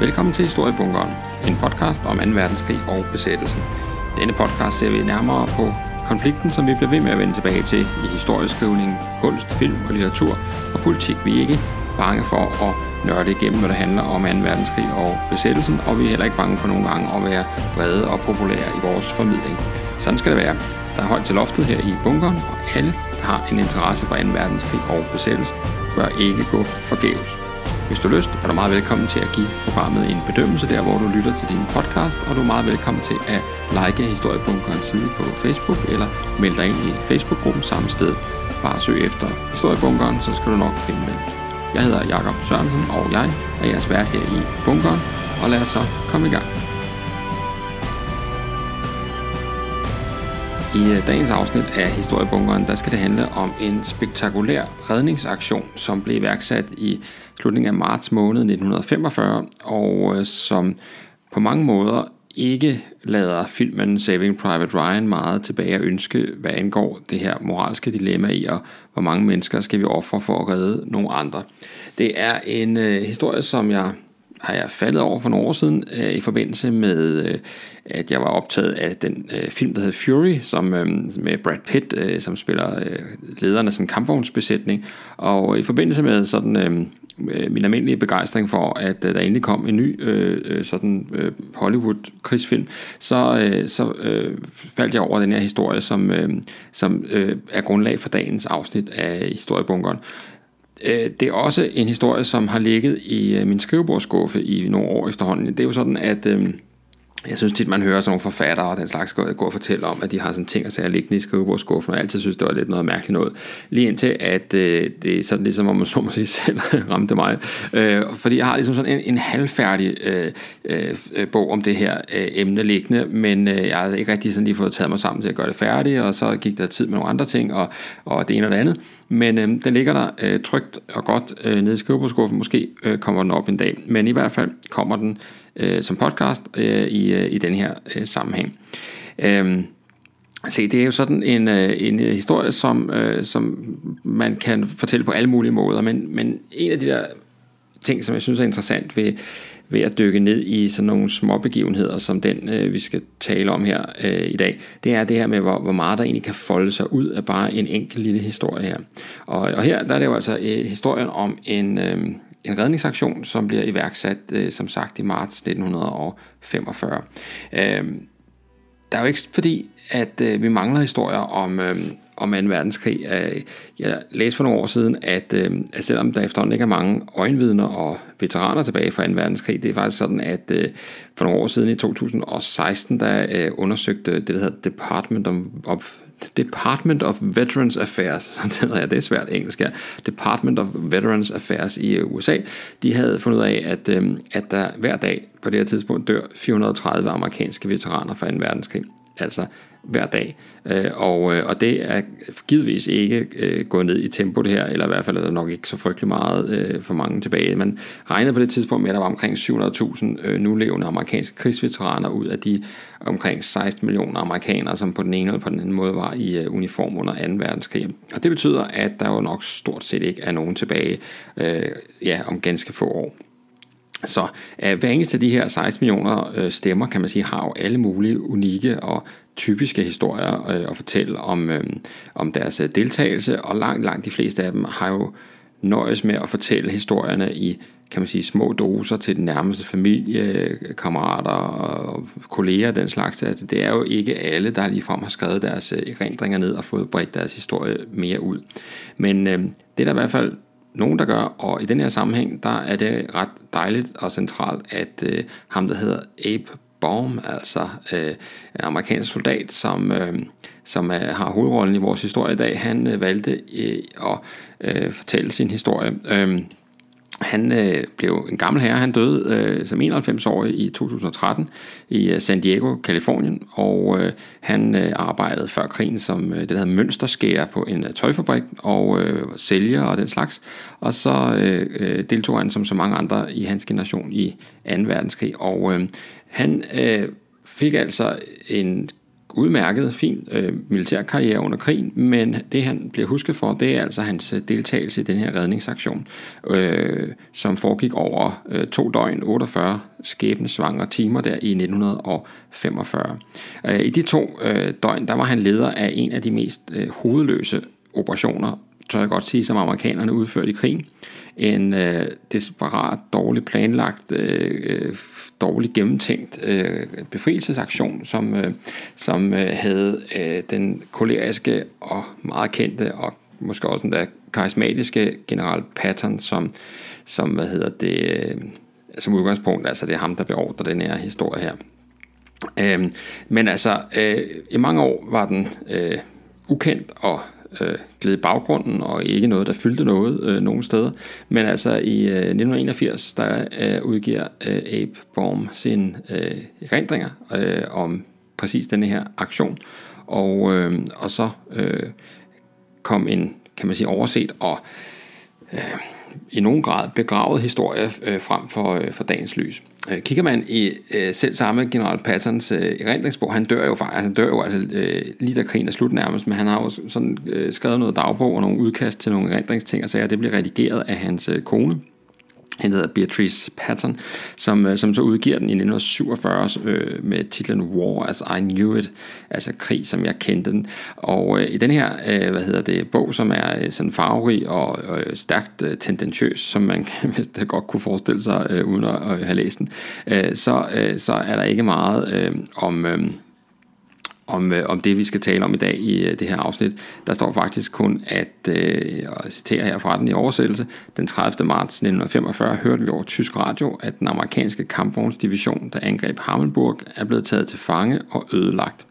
Velkommen til Historiebunkeren, en podcast om 2. verdenskrig og besættelsen. Denne podcast ser vi nærmere på konflikten, som vi bliver ved med at vende tilbage til i historieskrivning, kunst, film og litteratur og politik. Vi er ikke bange for at nørde igennem, når det handler om 2. verdenskrig og besættelsen, og vi er heller ikke bange for nogle gange at være brede og populære i vores formidling. Sådan skal det være. Der er højt til loftet her i bunkeren, og alle, der har en interesse for 2. verdenskrig og besættelse, bør ikke gå forgæves. Hvis du har lyst, er du meget velkommen til at give programmet en bedømmelse der, hvor du lytter til din podcast, og du er meget velkommen til at like Historiebunkerens side på Facebook, eller melde dig ind i Facebook-gruppen samme sted. Bare søg efter Historiebunkeren, så skal du nok finde den. Jeg hedder Jakob Sørensen, og jeg er jeres vært her i Bunkeren, og lad os så komme i gang. I øh, dagens afsnit af Historiebunkeren, der skal det handle om en spektakulær redningsaktion, som blev iværksat i slutningen af marts måned 1945, og øh, som på mange måder ikke lader filmen Saving Private Ryan meget tilbage at ønske, hvad angår det her moralske dilemma i, og hvor mange mennesker skal vi ofre for at redde nogle andre. Det er en øh, historie, som jeg har jeg faldet over for nogle år siden øh, i forbindelse med, øh, at jeg var optaget af den øh, film, der hed Fury, som, øh, med Brad Pitt, øh, som spiller øh, lederen af sådan en kampvognsbesætning. Og i forbindelse med sådan øh Øh, min almindelige begejstring for, at øh, der endelig kom en ny øh, øh sådan øh, Hollywood-krigsfilm, så, øh, så øh, faldt jeg over den her historie, som, øh, som øh, er grundlag for dagens afsnit af Historiebunkeren. Øh, det er også en historie, som har ligget i øh, min skrivebordsskuffe i nogle år efterhånden. Det er jo sådan, at øh, jeg synes tit, man hører sådan nogle forfattere og den slags går, går og fortælle om, at de har sådan ting at sige liggende i skrivebordskuffen, og jeg altid synes, det var lidt noget mærkeligt noget. Lige indtil, at øh, det er sådan ligesom, om man så må sige selv ramte mig. Øh, fordi jeg har ligesom sådan en, en halvfærdig øh, øh, bog om det her øh, emne liggende, men øh, jeg har ikke rigtig sådan lige fået taget mig sammen til at gøre det færdigt, og så gik der tid med nogle andre ting, og, og det ene og det andet. Men øh, den ligger der øh, trygt og godt øh, nede i skrivebordskuffen. Måske øh, kommer den op en dag, men i hvert fald kommer den øh, som podcast øh, i, øh, i den her øh, sammenhæng. Øh, Se, det er jo sådan en, øh, en øh, historie, som, øh, som man kan fortælle på alle mulige måder, men, men en af de der ting, som jeg synes er interessant ved, ved at dykke ned i sådan nogle små begivenheder, som den øh, vi skal tale om her øh, i dag, det er det her med, hvor, hvor meget der egentlig kan folde sig ud af bare en enkelt lille historie her. Og, og her der er det jo altså øh, historien om en, øh, en redningsaktion, som bliver iværksat, øh, som sagt, i marts 1945. Øh, der er jo ikke fordi, at øh, vi mangler historier om, øh, om 2. verdenskrig. Øh, jeg læste for nogle år siden, at, øh, at selvom der efterhånden ikke er mange øjenvidner og veteraner tilbage fra 2. verdenskrig, det er faktisk sådan, at øh, for nogle år siden i 2016, der øh, undersøgte det, der hedder Department of Department of Veterans Affairs, sådan det, ja, det er svært engelsk her, Department of Veterans Affairs i øh, USA, de havde fundet ud af, at, øh, at der hver dag på det her tidspunkt dør 430 amerikanske veteraner fra 2. verdenskrig. Altså hver dag. Øh, og, øh, og det er givetvis ikke øh, gået ned i tempo det her, eller i hvert fald er der nok ikke så frygtelig meget øh, for mange tilbage. Man regnede på det tidspunkt med, at der var omkring 700.000 øh, nulevende amerikanske krigsveteraner ud af de omkring 16 millioner amerikanere, som på den ene eller på den anden måde var i øh, uniform under 2. verdenskrig. Og det betyder, at der jo nok stort set ikke er nogen tilbage øh, ja, om ganske få år. Så øh, hver eneste af de her 16 millioner øh, stemmer, kan man sige, har jo alle mulige unikke og typiske historier øh, at fortælle om, øh, om deres øh, deltagelse, og langt, langt de fleste af dem har jo nøjes med at fortælle historierne i kan man sige, små doser til den nærmeste familie, kammerater og kolleger den slags. Altså, det er jo ikke alle, der ligefrem har skrevet deres øh, erindringer ned og fået bredt deres historie mere ud. Men øh, det er der i hvert fald nogen, der gør, og i den her sammenhæng, der er det ret dejligt og centralt, at øh, ham, der hedder Abe Baum, altså øh, en amerikansk soldat, som, øh, som øh, har hovedrollen i vores historie i dag, han øh, valgte øh, at øh, fortælle sin historie. Øh, han øh, blev en gammel herre, han døde øh, som 91-årig i 2013 i øh, San Diego, Kalifornien, og øh, han øh, arbejdede før krigen som øh, det der hedder mønsterskærer på en øh, tøjfabrik og øh, sælger og den slags, og så øh, øh, deltog han som så mange andre i hans generation i 2. verdenskrig, og øh, han øh, fik altså en udmærket, fin øh, militærkarriere under krigen, men det han bliver husket for, det er altså hans øh, deltagelse i den her redningsaktion, øh, som foregik over øh, to døgn, 48 skæbnesvangre timer der i 1945. Øh, I de to øh, døgn, der var han leder af en af de mest øh, hovedløse operationer, tør jeg godt sige, som amerikanerne udførte i krigen. En øh, desperat, dårligt planlagt, øh, øh, dårligt gennemtænkt øh, befrielsesaktion, som, øh, som øh, havde øh, den koleriske og meget kendte og måske også den der karismatiske general Patton som, som hvad hedder det, øh, som udgangspunkt, altså det er ham, der beordrer den her historie her. Øh, men altså, øh, i mange år var den øh, ukendt og øh, gled i baggrunden, og ikke noget, der fyldte noget øh, nogen steder. Men altså i øh, 1981, der øh, udgiver øh, Abe Baum sin øh, erindringer øh, om præcis denne her aktion. Og, øh, og så øh, kom en, kan man sige, overset og øh, i nogen grad begravet historie øh, frem for, øh, for dagens lys. Øh, kigger man i øh, selv samme General Pattons øh, erindringsbog, han dør jo faktisk, altså, han dør jo altså øh, lige da krigen er slut nærmest, men han har jo sådan øh, skrevet noget dagbog og nogle udkast til nogle erindringsting og sager, det bliver redigeret af hans øh, kone, han hedder Beatrice Patton, som, øh, som så udgiver den i 1947 øh, med titlen War as I Knew It, altså krig, som jeg kendte den. Og øh, i den her, øh, hvad hedder det, bog, som er øh, sådan farverig og, og stærkt øh, tendentiøs, som man det godt kunne forestille sig, øh, uden at øh, have læst den, øh, så, øh, så er der ikke meget øh, om... Øh, om, øh, om det, vi skal tale om i dag i øh, det her afsnit. Der står faktisk kun, at, øh, jeg citerer her fra den i oversættelse, den 30. marts 1945 hørte vi over tysk radio, at den amerikanske kampvognsdivision, der angreb Hammelburg, er blevet taget til fange og ødelagt.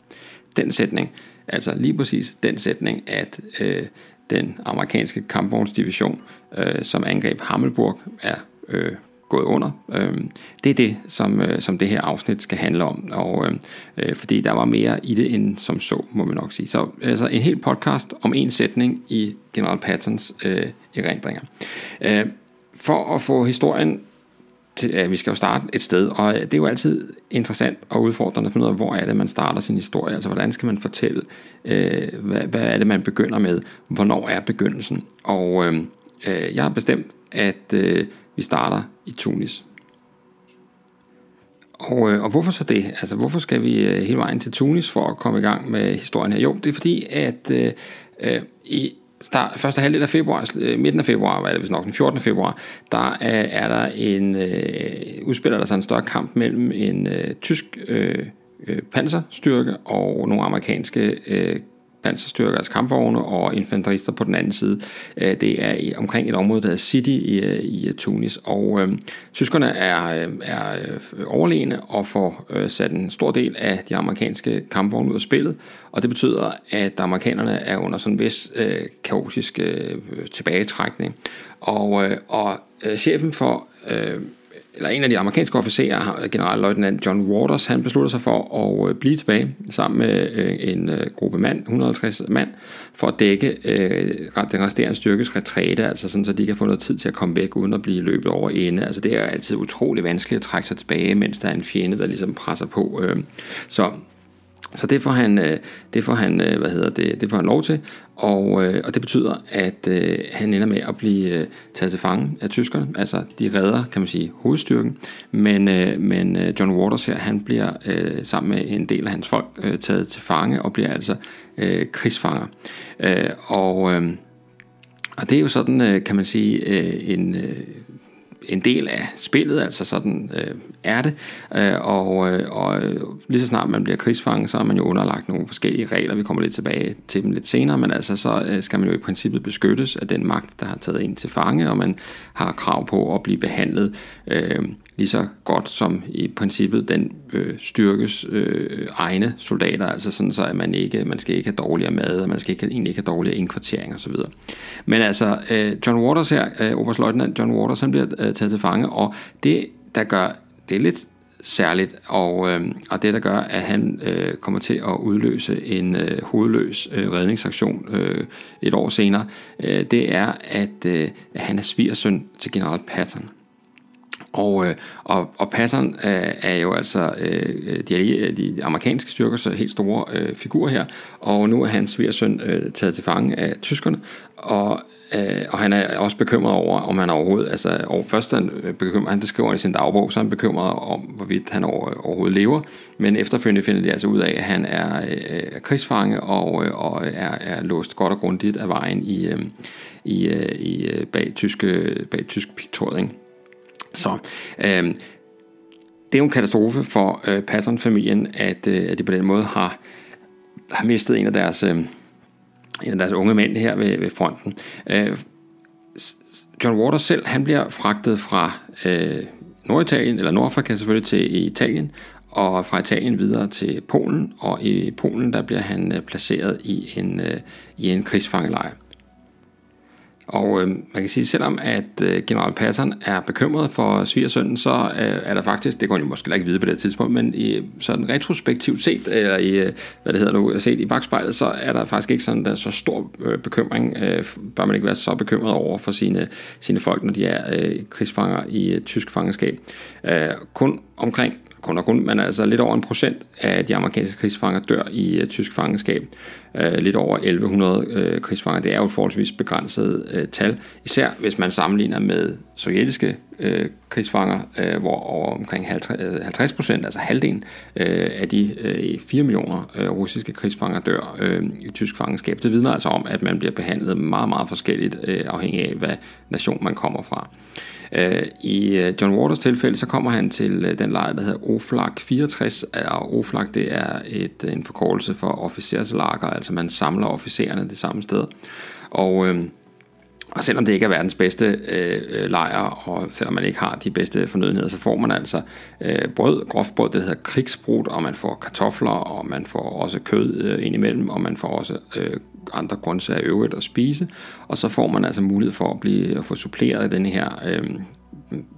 Den sætning, altså lige præcis den sætning, at øh, den amerikanske kampvognsdivision, øh, som angreb Hammelburg, er øh, gået under. Øh, det er det, som, øh, som det her afsnit skal handle om, og øh, øh, fordi der var mere i det end som så, må man nok sige. Så altså en hel podcast om en sætning i General Pattons øh, erindringer. Øh, for at få historien til, ja, vi skal jo starte et sted, og øh, det er jo altid interessant og udfordrende at finde ud af, hvor er det, man starter sin historie, altså hvordan skal man fortælle, øh, hvad, hvad er det, man begynder med, hvornår er begyndelsen, og øh, øh jeg har bestemt, at øh, vi starter i Tunis. Og, øh, og hvorfor så det? Altså hvorfor skal vi øh, hele vejen til Tunis for at komme i gang med historien her? Jo, det er fordi, at øh, øh i start, første halvdel af februar, midten af februar, eller hvis nok den 14. februar, der er, er der en, øh, udspiller der sig en større kamp mellem en øh, tysk øh, panserstyrke og nogle amerikanske øh, panserstyrker, altså kampvogne og infanterister på den anden side. Øh, det er i, omkring et område, der hedder City i, øh, i øh, Tunis, og øh, tyskerne er, er overlegne og får øh, sat en stor del af de amerikanske kampvogne ud af spillet, og det betyder, at amerikanerne er under sådan en vis øh, kaotisk øh, tilbagetrækning. Og, øh, og øh, chefen for øh, eller en af de amerikanske officerer, generalløjtnant John Waters, han beslutter sig for at øh, blive tilbage sammen med øh, en øh, gruppe mand, 150 mand, for at dække den resterende styrkes retræte, altså sådan, så de kan få noget tid til at komme væk, uden at blive løbet over ende. Altså det er altid utrolig vanskeligt at trække sig tilbage, mens der er en fjende, der ligesom presser på. Så så det får han, øh, det får han, øh, hvad hedder det, det får han lov til, og, øh, og det betyder, at han ender med at blive taget til fange af tyskerne. Altså, de redder, kan man sige, hovedstyrken, men, men John Waters her, han bliver sammen med en del af hans folk taget til fange og bliver altså krigsfanger. Og, og det er jo sådan, kan man sige, en en del af spillet, altså sådan øh, er det. Øh, og, øh, og øh, lige så snart man bliver krigsfange, så er man jo underlagt nogle forskellige regler. Vi kommer lidt tilbage til dem lidt senere, men altså så øh, skal man jo i princippet beskyttes af den magt, der har taget en til fange, og man har krav på at blive behandlet øh, lige så godt som i princippet den øh, styrkes øh, egne soldater, altså sådan så at man ikke man skal ikke have dårligere mad, og man skal ikke, egentlig ikke have dårligere indkvartering osv. Men altså øh, John Waters her, øh, oberstløjtnant John Waters, han bliver øh, taget til fange, og det der gør det er lidt særligt, og, øh, og det der gør, at han øh, kommer til at udløse en øh, hovedløs øh, redningsaktion øh, et år senere, øh, det er, at, øh, at han er svigersøn til general Patton. Og, øh, og, og passeren er, øh, er jo altså øh, øh de, øh, de amerikanske styrker så helt store øh, her, og nu er hans svigersøn øh, taget til fange af tyskerne, og Øh, og han er også bekymret over, om han overhovedet, altså og først han bekymrer, han det skriver i sin dagbog, så er han bekymret om, hvorvidt han overhovedet lever, men efterfølgende finder de altså ud af, at han er øh, krigsfange og, øh, og er, er låst godt og grundigt af vejen i, øh, i, øh, i bag, tyske, bag tysk pigtråd, så øh, det er jo en katastrofe for øh, Patton-familien, at, øh, at de på den måde har, har mistet en af deres... Øh, en af deres unge mænd her ved, ved fronten. Øh, John Waters selv, han bliver fragtet fra øh, Norditalien, eller Nordafrika selvfølgelig, til Italien, og fra Italien videre til Polen, og i Polen der bliver han øh, placeret i en, øh, i en krigsfangelejr. Og øh, man kan sige, selvom at øh, general Patton er bekymret for svigersønnen, så øh, er der faktisk, det kunne han måske ikke vide på det tidspunkt, men i sådan retrospektivt set, eller i, øh, hvad det hedder nu, set i bagspejlet, så er der faktisk ikke sådan der så stor øh, bekymring. Øh, bør man ikke være så bekymret over for sine, sine folk, når de er øh, krigsfanger i øh, tysk fangenskab. Øh, kun omkring kun og kun, men altså lidt over en procent af de amerikanske krigsfanger dør i uh, tysk fangenskab. Uh, lidt over 1100 uh, øh, krigsfanger. Det er jo et forholdsvis begrænset uh, tal, især hvis man sammenligner med sovjetiske uh, krigsfanger, uh, hvor over omkring 50 procent, altså halvdelen uh, af de uh, 4 millioner uh, russiske krigsfanger dør uh, i tysk fangenskab. Det vidner altså om, at man bliver behandlet meget, meget forskelligt, uh, afhængig af, hvad nation man kommer fra. Uh, Øh, I øh, John Waters tilfælde, så kommer han til øh, den lejr, der hedder OFLAG 64, og OFLAG det er et, en forkortelse for officerslager, altså man samler officererne det samme sted. Og øh, og selvom det ikke er verdens bedste øh, lejr, og selvom man ikke har de bedste fornødenheder, så får man altså øh, brød, groft brød, det hedder krigsbrud, og man får kartofler, og man får også kød øh, indimellem, og man får også øh, andre grøntsager øvrigt at spise. Og så får man altså mulighed for at, blive, at få suppleret den her øh,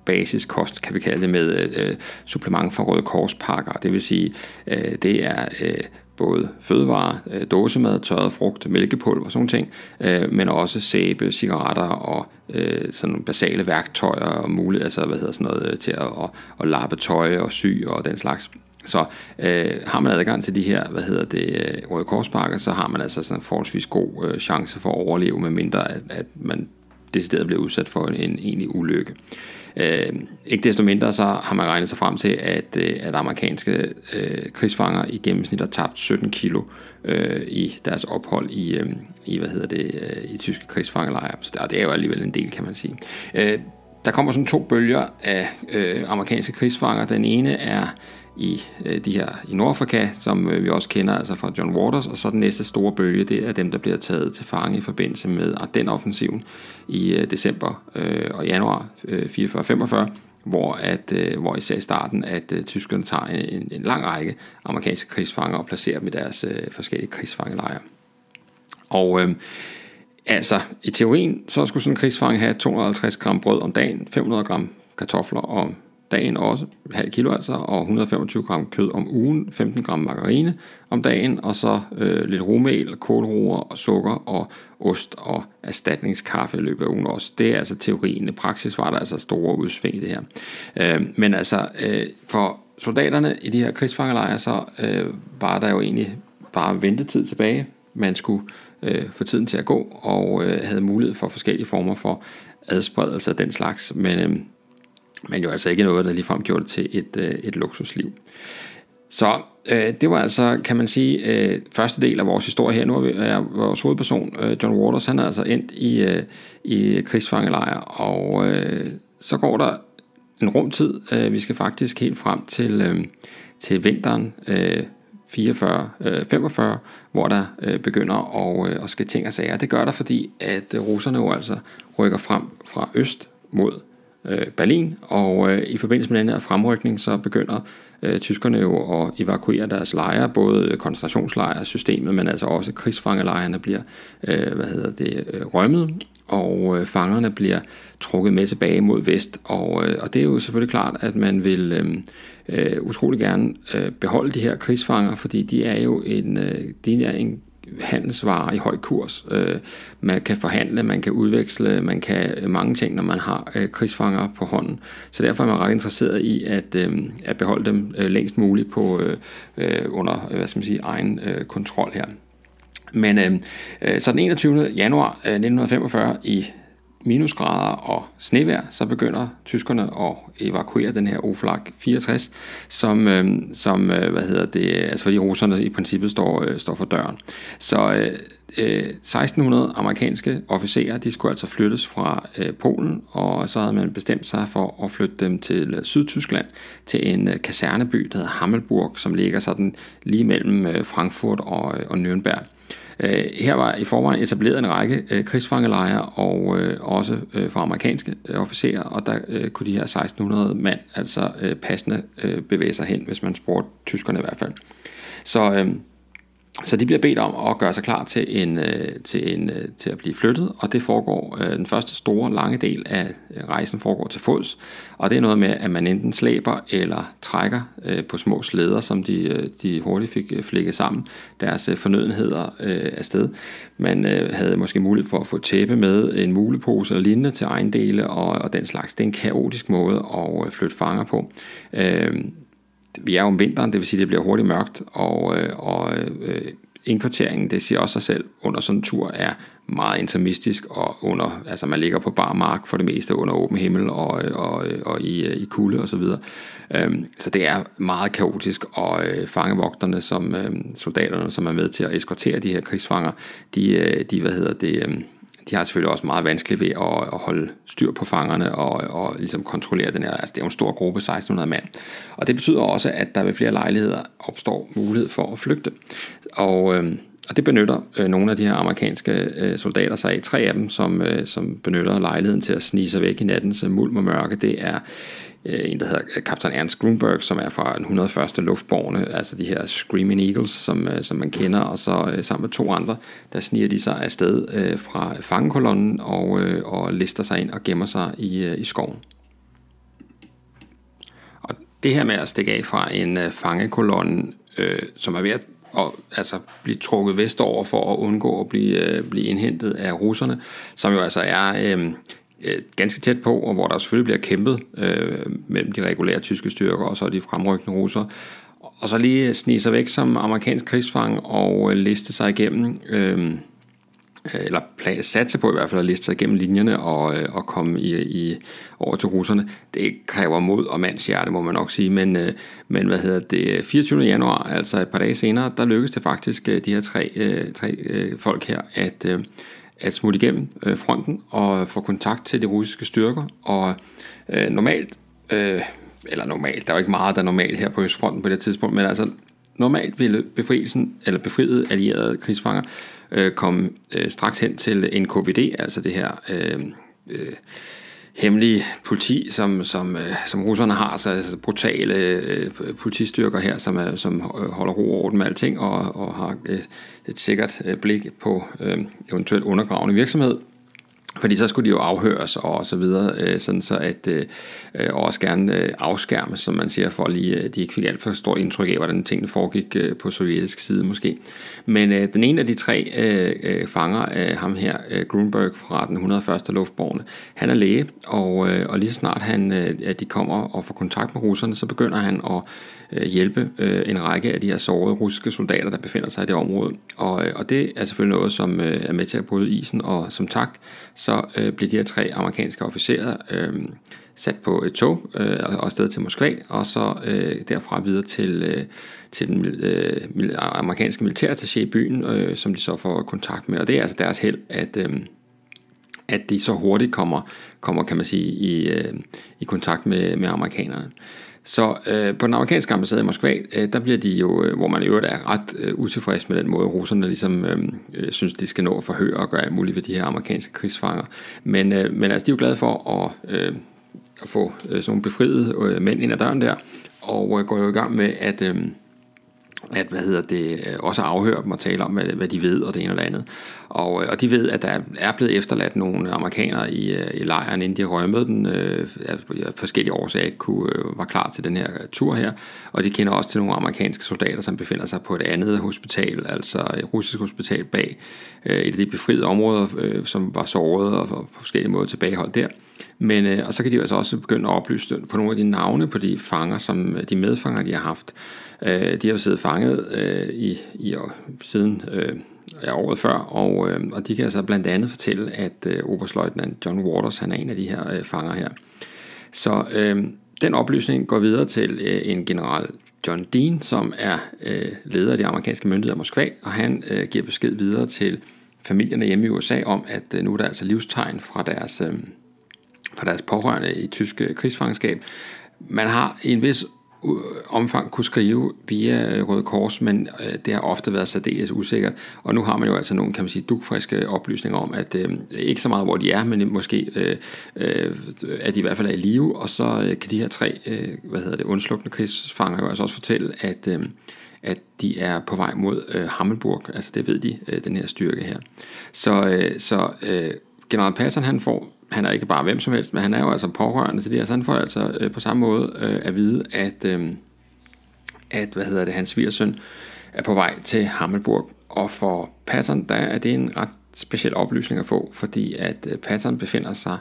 basiskost, kan vi kalde det, med øh, supplement fra Røde Korspakker. Det vil sige, øh, det er øh, både fødevarer, øh, dåsemad, tørret frugt, mælkepulver, sådan ting, øh, men også sæbe, cigaretter og øh, sådan nogle basale værktøjer og mulighed, altså hvad hedder sådan noget, øh, til at, at, at lappe tøj og sy og den slags. Så øh, har man adgang til de her, hvad hedder det, øh, Røde Korspakker, så har man altså sådan en forholdsvis god øh, chance for at overleve, medmindre at, at man decideret bliver udsat for en, en egentlig ulykke. Øh, ikke desto mindre så har man regnet sig frem til, at, øh, at amerikanske øh, krigsfanger i gennemsnit har tabt 17 kilo øh, i deres ophold i, øh, i hvad hedder det, øh, i tyske krigsfangelejre. Så der, det er jo alligevel en del, kan man sige. Øh, der kommer sådan to bølger af øh, amerikanske krigsfanger. Den ene er i øh, de her i Nordafrika, som øh, vi også kender altså fra John Waters, og så den næste store bølge, det er dem, der bliver taget til fange i forbindelse med Ardennes-offensiven i øh, december øh, og januar øh, 44-45, hvor, at, øh, hvor især i starten, at øh, tyskerne tager en, en lang række amerikanske krigsfanger og placerer dem i deres øh, forskellige krigsfangelejre. Og øh, altså, i teorien, så skulle sådan en krigsfange have 250 gram brød om dagen, 500 gram kartofler og dagen også, halv kilo altså, og 125 gram kød om ugen, 15 gram margarine om dagen, og så øh, lidt rumel, kålroer og sukker og ost og erstatningskaffe i løbet af ugen også. Det er altså teorien. I praksis var der altså store udsving i det her. Øh, men altså, øh, for soldaterne i de her krigsfangelejre, så øh, var der jo egentlig bare ventetid tilbage. Man skulle øh, få tiden til at gå, og øh, havde mulighed for forskellige former for adspredelse af den slags. Men øh, men jo altså ikke noget, der ligefrem gjorde det til et, øh, et luksusliv. Så øh, det var altså, kan man sige, øh, første del af vores historie her. Nu er, vi, er vores hovedperson, øh, John Waters, han er altså endt i, øh, i krigsfangelejr, og øh, så går der en rumtid. Øh, vi skal faktisk helt frem til, øh, til vinteren øh, 44, øh, 45, hvor der øh, begynder at, øh, at ske ting og sager. Det gør der, fordi at øh, russerne jo altså rykker frem fra øst mod øh, Berlin, og øh, i forbindelse med den her fremrykning, så begynder øh, tyskerne jo at evakuere deres lejre, både koncentrationslejrsystemet, men altså også krigsfangelejrene bliver øh, hvad hedder det, øh, rømmet, og øh, fangerne bliver trukket med tilbage mod vest, og, øh, og det er jo selvfølgelig klart, at man vil øh, øh, utrolig gerne øh, beholde de her krigsfanger, fordi de er jo en, øh, de er en handelsvarer i høj kurs. Øh, man kan forhandle, man kan udveksle, man kan øh, mange ting, når man har øh, krigsfanger på hånden. Så derfor er man ret interesseret i at, at beholde dem længst muligt på, under hvad skal man sige, egen kontrol her. Men øh så den 21. januar 1945 i minusgrader og snevejr, så begynder tyskerne at evakuere den her Oflag 64, som, øh, som øh, hvad hedder det, altså fordi russerne i princippet står, øh, står for døren. Så øh, øh 1600 amerikanske officerer, de skulle altså flyttes fra øh, Polen, og så havde man bestemt sig for at flytte dem til øh, Sydtyskland, til en øh, kaserneby, der hedder Hammelburg, som ligger sådan lige mellem øh, Frankfurt og, øh, og Nürnberg. Øh, her var i forvejen etableret en række øh, krigsfangelejre, og øh, også øh, for amerikanske øh, officerer, og der øh, kunne de her 1600 mand altså øh, passende øh, bevæge sig hen, hvis man spurgte tyskerne i hvert fald. Så øh, så de bliver bedt om at gøre sig klar til, en, øh, til, en, øh, til at blive flyttet, og det foregår, øh, den første store, lange del af rejsen foregår til fods, og det er noget med, at man enten slæber eller trækker på små slæder, som de, de hurtigt fik flækket sammen, deres fornødenheder afsted. Man havde måske mulighed for at få tæppe med, en mulepose eller lignende til egen dele, og, og den slags. Det er en kaotisk måde at flytte fanger på vi er jo om vinteren, det vil sige, at det bliver hurtigt mørkt, og, øh, og øh, indkvarteringen, det siger også sig selv, under sådan en tur er meget intimistisk, og under, altså man ligger på bar mark for det meste under åben himmel og, øh, og, øh, og i, øh, i kulde osv. Så, videre. øhm, så det er meget kaotisk, og øh, fangevogterne, som øh, soldaterne, som er med til at eskortere de her krigsfanger, de, øh, de hvad hedder det, øh, de har selvfølgelig også meget vanskeligt ved at, at holde styr på fangerne og, og ligesom kontrollere den her, altså det er jo en stor gruppe, 1600 mand. Og det betyder også, at der ved flere lejligheder opstår mulighed for at flygte. Og, øh, og det benytter øh, nogle af de her amerikanske øh, soldater sig af. Tre af dem, som, øh, som benytter lejligheden til at snige sig væk i nattens mulm og mørke, det er Øh, en, der hedder øh, kaptajn Ernst Grunberg, som er fra den 101. luftborne, altså de her Screaming Eagles, som, øh, som man kender, og så sammen med to andre, der sniger de sig afsted fra fangekolonnen og, og lister sig ind og gemmer sig i, i skoven. Og det her med at stikke af fra en fangekolonne, øh, som er ved at og altså blive trukket vestover for at undgå at blive, øh, blive indhentet af russerne, som jo altså er øh, øh, ganske tæt på, og hvor der selvfølgelig bliver kæmpet øh, mellem de regulære tyske styrker og så de fremrykkende russere. Og så lige snige sig væk som amerikansk krigsfang og øh, liste sig igennem, øh, øh eller plan, satse på i hvert fald at liste sig igennem linjerne og, øh, og komme i, i, over til russerne. Det kræver mod og mandshjerte, må man nok sige, men, øh, men hvad hedder det, 24. januar, altså et par dage senere, der lykkedes det faktisk øh, de her tre, øh, tre øh, folk her at, øh, at smutte igennem øh, fronten og få kontakt til de russiske styrker. Og øh, normalt, øh, eller normalt, der er jo ikke meget, der er normalt her på Østfronten på det tidspunkt, men altså normalt ville befrielsen, eller befriede allierede krigsfanger, øh, komme øh, straks hen til NKVD, altså det her øh, øh, hemmelige politi, som, som, øh, som russerne har, så altså brutale øh, politistyrker her, som, er, som øh, holder ro og orden med alting, og, og har et, et sikkert blik på øh, eventuelt undergravende virksomhed. Fordi så skulle de jo afhøres og så videre, øh, sådan så at øh, øh også gerne øh, afskærmes, som man siger, for lige øh, de ikke fik alt for stort indtryk af, hvordan tingene foregik øh, på sovjetisk side måske. Men øh, den ene af de tre øh, øh fanger, øh, ham her, øh, Grunberg fra den 101. luftborne, han er læge, og, øh, og lige så snart han, øh, at de kommer og får kontakt med russerne, så begynder han at øh, hjælpe øh, en række af de her sårede russiske soldater, der befinder sig i det område. Og, øh, og det er selvfølgelig noget, som øh, er med til at bryde isen, og som tak, så øh, blev de her tre amerikanske officerer øh, sat på et tog øh, og afsted til Moskva, og så øh, derfra videre til, øh, til den øh, amerikanske militærattaché i byen, øh, som de så får kontakt med. Og det er altså deres held, at, øh, at de så hurtigt kommer, kommer kan man sige, i, øh, i kontakt med, med amerikanerne. Så øh, på den amerikanske ambassade i Moskva, øh, der bliver de jo, øh, hvor man i øvrigt er ret øh, utilfreds med den måde, russerne ligesom øh, øh, synes, de skal nå at forhøre og gøre alt muligt ved de her amerikanske krigsfanger. Men, øh, men altså, de er jo glade for at, øh, at få øh, sådan nogle befriede øh, mænd ind ad døren der, og øh, går jo i gang med at... Øh, at hvad hedder det, øh, også afhøre dem og tale om, hvad, hvad de ved og det ene og det andet. Og, øh, og de ved, at der er blevet efterladt nogle amerikanere i, øh, i lejren, inden de rømmede den, øh, af forskellige årsager ikke kunne, øh, var klar til den her tur her. Og de kender også til nogle amerikanske soldater, som befinder sig på et andet hospital, altså et russisk hospital bag øh, et af de befriede områder, øh, som var såret og på forskellige måder tilbageholdt der. Men, øh, og så kan de altså også begynde at oplyse på nogle af de navne på de fanger, som de medfanger, de har haft. Øh, de har jo siddet fanget øh, i, i øh, siden øh, ja, året før, og, øh, og de kan altså blandt andet fortælle, at øh, oberstløjtnant John Waters, han er en af de her øh, fanger her. Så øh, den oplysning går videre til øh, en general John Dean, som er øh, leder af de amerikanske myndigheder i Moskva, og han øh, giver besked videre til familierne hjemme i USA om, at øh, nu er der altså livstegn fra deres, øh, fra deres pårørende i tyske øh, krigsfangenskab. Man har i en vis omfang kunne skrive via Røde Kors, men øh, det har ofte været særdeles usikkert. Og nu har man jo altså nogle, kan man sige, dukfriske oplysninger om, at øh, ikke så meget, hvor de er, men øh, måske øh, øh, at de i hvert fald er i live. Og så øh, kan de her tre, øh, hvad hedder det, undslukne krigsfanger jo altså også fortælle, at øh, at de er på vej mod øh, Hammelburg, altså det ved de, øh, den her styrke her. Så, øh, så øh, general Patton, han får han er ikke bare hvem som helst, men han er jo altså pårørende til det her, så han får altså øh, på samme måde øh, at vide, at, øh, at hvad hedder det, hans svigersøn er på vej til Hammelburg. Og for Patton, der er det en ret speciel oplysning at få, fordi at øh, Patton befinder sig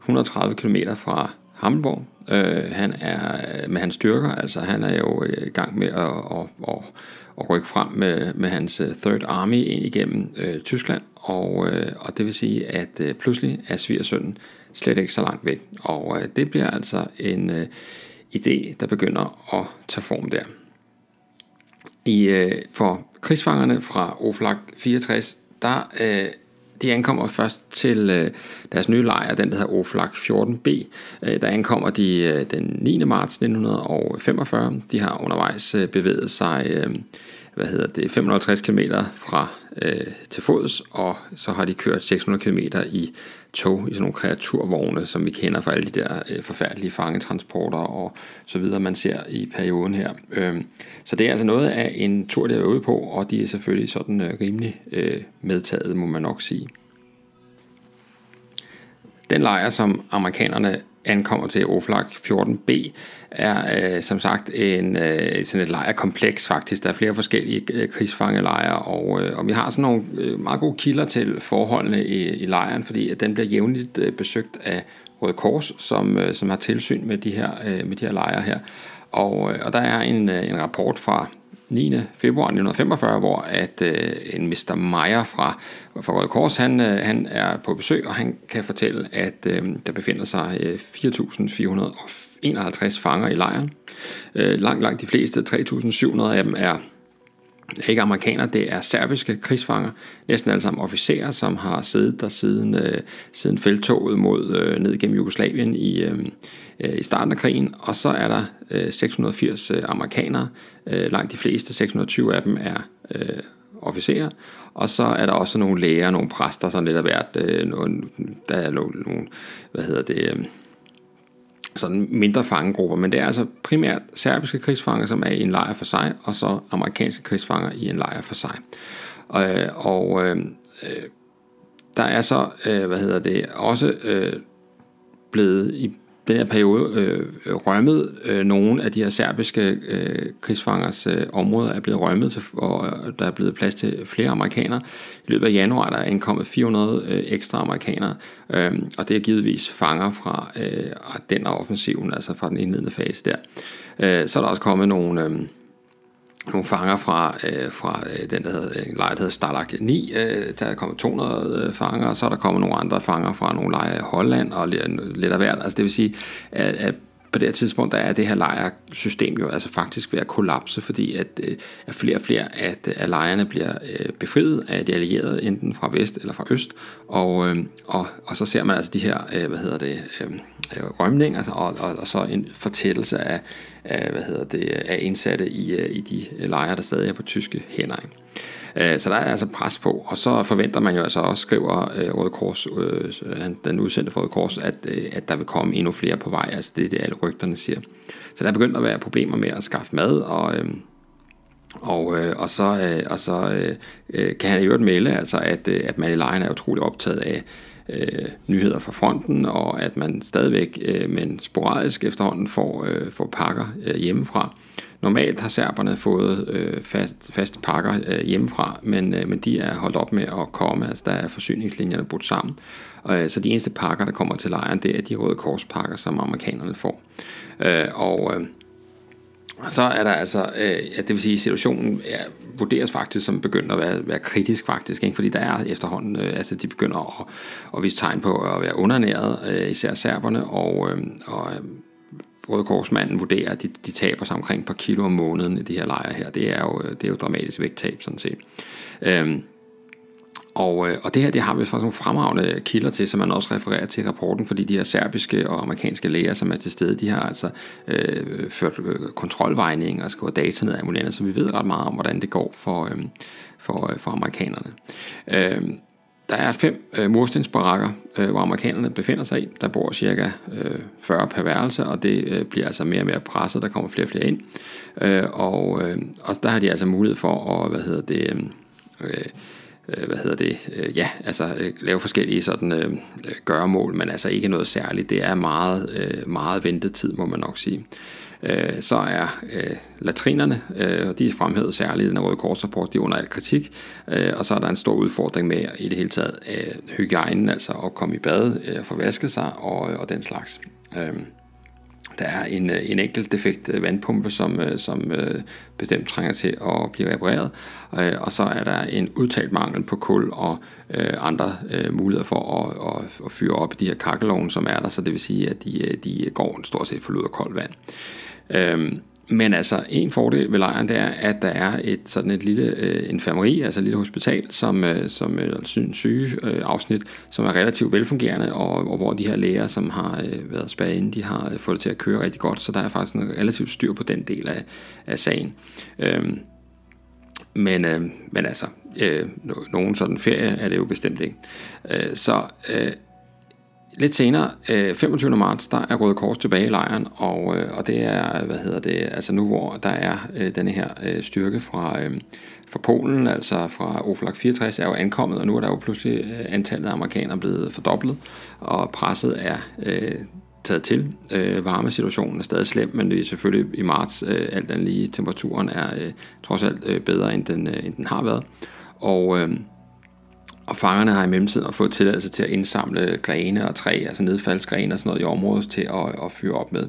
130 km fra Hammelburg. Øh, han er øh, med hans styrker, altså han er jo øh, i gang med at, at, at, at rykke frem med, med hans øh, Third Army ind igennem øh, Tyskland, og, øh, og det vil sige, at øh, pludselig er svigersønnen slet ikke så langt væk, og øh, det bliver altså en øh, idé, der begynder at tage form der. I, øh, for krigsfangerne fra Oflag 64, der øh, de ankommer først til øh, deres nye lejr, den der hedder Oflag 14B. Øh, der ankommer de øh, den 9. marts 1945. De har undervejs øh, bevæget sig hvad hedder det, 550 km fra øh, til fods, og så har de kørt 600 km i tog, i sådan nogle kreaturvogne, som vi kender fra alle de der øh, forfærdelige fangetransporter og så videre, man ser i perioden her. Øh, så det er altså noget af en tur, der er ude på, og de er selvfølgelig sådan øh, rimelig øh, medtaget, må man nok sige. Den lejr, som amerikanerne ankommer til Oflag 14B, er øh, som sagt en, øh, sådan et lejrkompleks faktisk. Der er flere forskellige øh, krigsfangelejre, og, øh, og vi har sådan nogle øh, meget gode kilder til forholdene i, i lejren, fordi at den bliver jævnligt øh, besøgt af Røde Kors, som, øh, som har tilsyn med de her, øh, med de her lejre her. Og, øh, og der er en, øh, en rapport fra 9. februar 1945, hvor at øh, en Mr. Meyer fra, fra Røde Kors, han, øh, han er på besøg, og han kan fortælle, at øh, der befinder sig øh, 4.451 fanger i lejren. Øh, langt, langt de fleste, 3.700 af dem, er ikke amerikanere, det er serbiske krigsfanger, næsten alle sammen officerer, som har siddet der siden, øh, siden feltoget mod øh, ned gennem Jugoslavien i, øh, øh, Øh, i starten af krigen, og så er der øh, 680 øh, amerikanere, øh, langt de fleste, 620 af dem er øh, officerer, og så er der også nogle læger, nogle præster, sådan lidt af hvert, øh, nogle, der er nogle, hvad hedder det, øh, sådan mindre fangegrupper, men det er altså primært serbiske krigsfanger, som er i en lejr for sig, og så amerikanske krigsfanger i en lejr for sig. Øh, og, og øh, der er så, øh, hvad hedder det, også øh, blevet i den her periode øh, rømmet øh, nogle af de her serbiske øh, krigsfangers øh, områder er blevet rømmet, til, og der er blevet plads til flere amerikanere. I løbet af januar der er indkommet 400 øh, ekstra amerikanere, øh, og det er givetvis fanger fra øh, den offensiven, altså fra den indledende fase der. Øh, så er der også kommet nogle... Øh, nogle fanger fra, øh, fra øh, den, der hedder, øh, en lejr, der hedder Stalag 9. Øh, der er kommet 200 øh, fanger, og så er der kommet nogle andre fanger fra nogle lejre i Holland og lidt, lidt af hvert. Altså det vil sige, at, at på det her tidspunkt, der er det her lejersystem jo altså faktisk ved at kollapse, fordi at, øh, at flere og flere at, at lejerne bliver øh, befriet af de allierede, enten fra vest eller fra øst, og, øh, og, og så ser man altså de her, hvad hedder det, rømninger, altså, og, og, og så en fortættelse af, af, hvad hedder det, af indsatte i, i de lejre, der stadig er på tyske hænder. Ikke? Øh, så der er altså pres på, og så forventer man jo altså også, skriver øh, Røde Kors, øh, den udsendte Røde Kors, at, at der vil komme endnu flere på vej. Altså det er det, alle rygterne siger. Så der er begyndt at være problemer med at skaffe mad, og, øhm, Og, øh, og så, øh, og så øh kan han i øvrigt melde, altså, at, øh, at man i lejen er utrolig optaget af øh, nyheder fra fronten, og at man stadigvæk, øh, men sporadisk efterhånden, får, øh, får pakker øh, hjemmefra. Normalt har serberne fået øh, fast, faste pakker øh, hjemmefra, men, øh, men de er holdt op med at komme, altså der er forsyningslinjerne brudt sammen. Øh, så de eneste pakker, der kommer til lejren, det er de røde korspakker, som amerikanerne får. Øh, og øh, og så er der altså, øh, det vil sige, at situationen er, vurderes faktisk som begynder at være, være kritisk faktisk, ikke? fordi der er efterhånden, øh, altså de begynder at, at vise tegn på at være undernæret, øh, især serberne, og, øh, og øh, Røde Korsmanden vurderer, at de, de taber sig omkring et par kilo om måneden i de her lejre her. Det er jo, øh, det er jo dramatisk vægttab, sådan set. Øh, og, øh, og det her, det har vi faktisk nogle fremragende kilder til, som man også refererer til i rapporten, fordi de her serbiske og amerikanske læger, som er til stede, de har altså øh, ført øh, og skrevet data ned af ambulancer, så vi ved ret meget om, hvordan det går for, øh, for, øh, for amerikanerne. Øh, der er fem øh, murstensbarakker, øh, hvor amerikanerne befinder sig i. Der bor cirka øh, 40 per værelse, og det øh, bliver altså mere og mere presset. Der kommer flere og flere ind. Øh, og, øh, og der har de altså mulighed for at, hvad hedder det... Øh, øh, hvad hedder det, øh, ja, altså øh, lave forskellige sådan øh, øh, gøremål, men altså ikke noget særligt. Det er meget, øh, meget ventetid, må man nok sige. Øh, så er øh, latrinerne, øh, og de er fremhævet særligt i den røde korsrapport, de er under al kritik, øh, og så er der en stor udfordring med i det hele taget øh, hygiejnen, altså at komme i bad, øh, få vasket sig og, øh, og den slags. Øh, der er en, øh, en enkelt defekt øh, vandpumpe, som, øh, som bestemt trænger til at blive repareret, og så er der en udtalt mangel på kul og andre muligheder for at, at, at fyre op i de her kakkelovne, som er der, så det vil sige, at de, de går stort set for lud og koldt vand. Øhm, men altså, en fordel ved lejren, det er, at der er et sådan et lille øh, infirmeri, altså et lille hospital, som, øh, som øh, syge øh, afsnit, som er relativt velfungerende, og, og hvor de her læger, som har øh, været spadet inde, de har øh, fået det til at køre rigtig godt, så der er faktisk en relativt styr på den del af, af sagen. Øhm, men, øh, men altså, øh, nogen sådan ferie er det jo bestemt ikke. Øh, så øh, Lidt senere, øh, 25. Marts, der er Røde Kors tilbage i lejren, og, øh, og det er, hvad hedder det, altså nu hvor der er øh, denne her øh, styrke fra, øh, fra Polen, altså fra Oflag 64, er jo ankommet, og nu er der jo pludselig antallet af amerikanere blevet fordoblet, og presset er øh, taget til. Øh, varmesituationen er stadig slem, men det er selvfølgelig i marts, øh, alt andet lige, temperaturen er øh, trods alt øh, bedre, end den, øh, end den har været. Og... Øh, og fangerne har i mellemtiden fået tilladelse til at indsamle grene og træ, altså nedfaldsgrene og sådan noget i området til at, at fyre op med.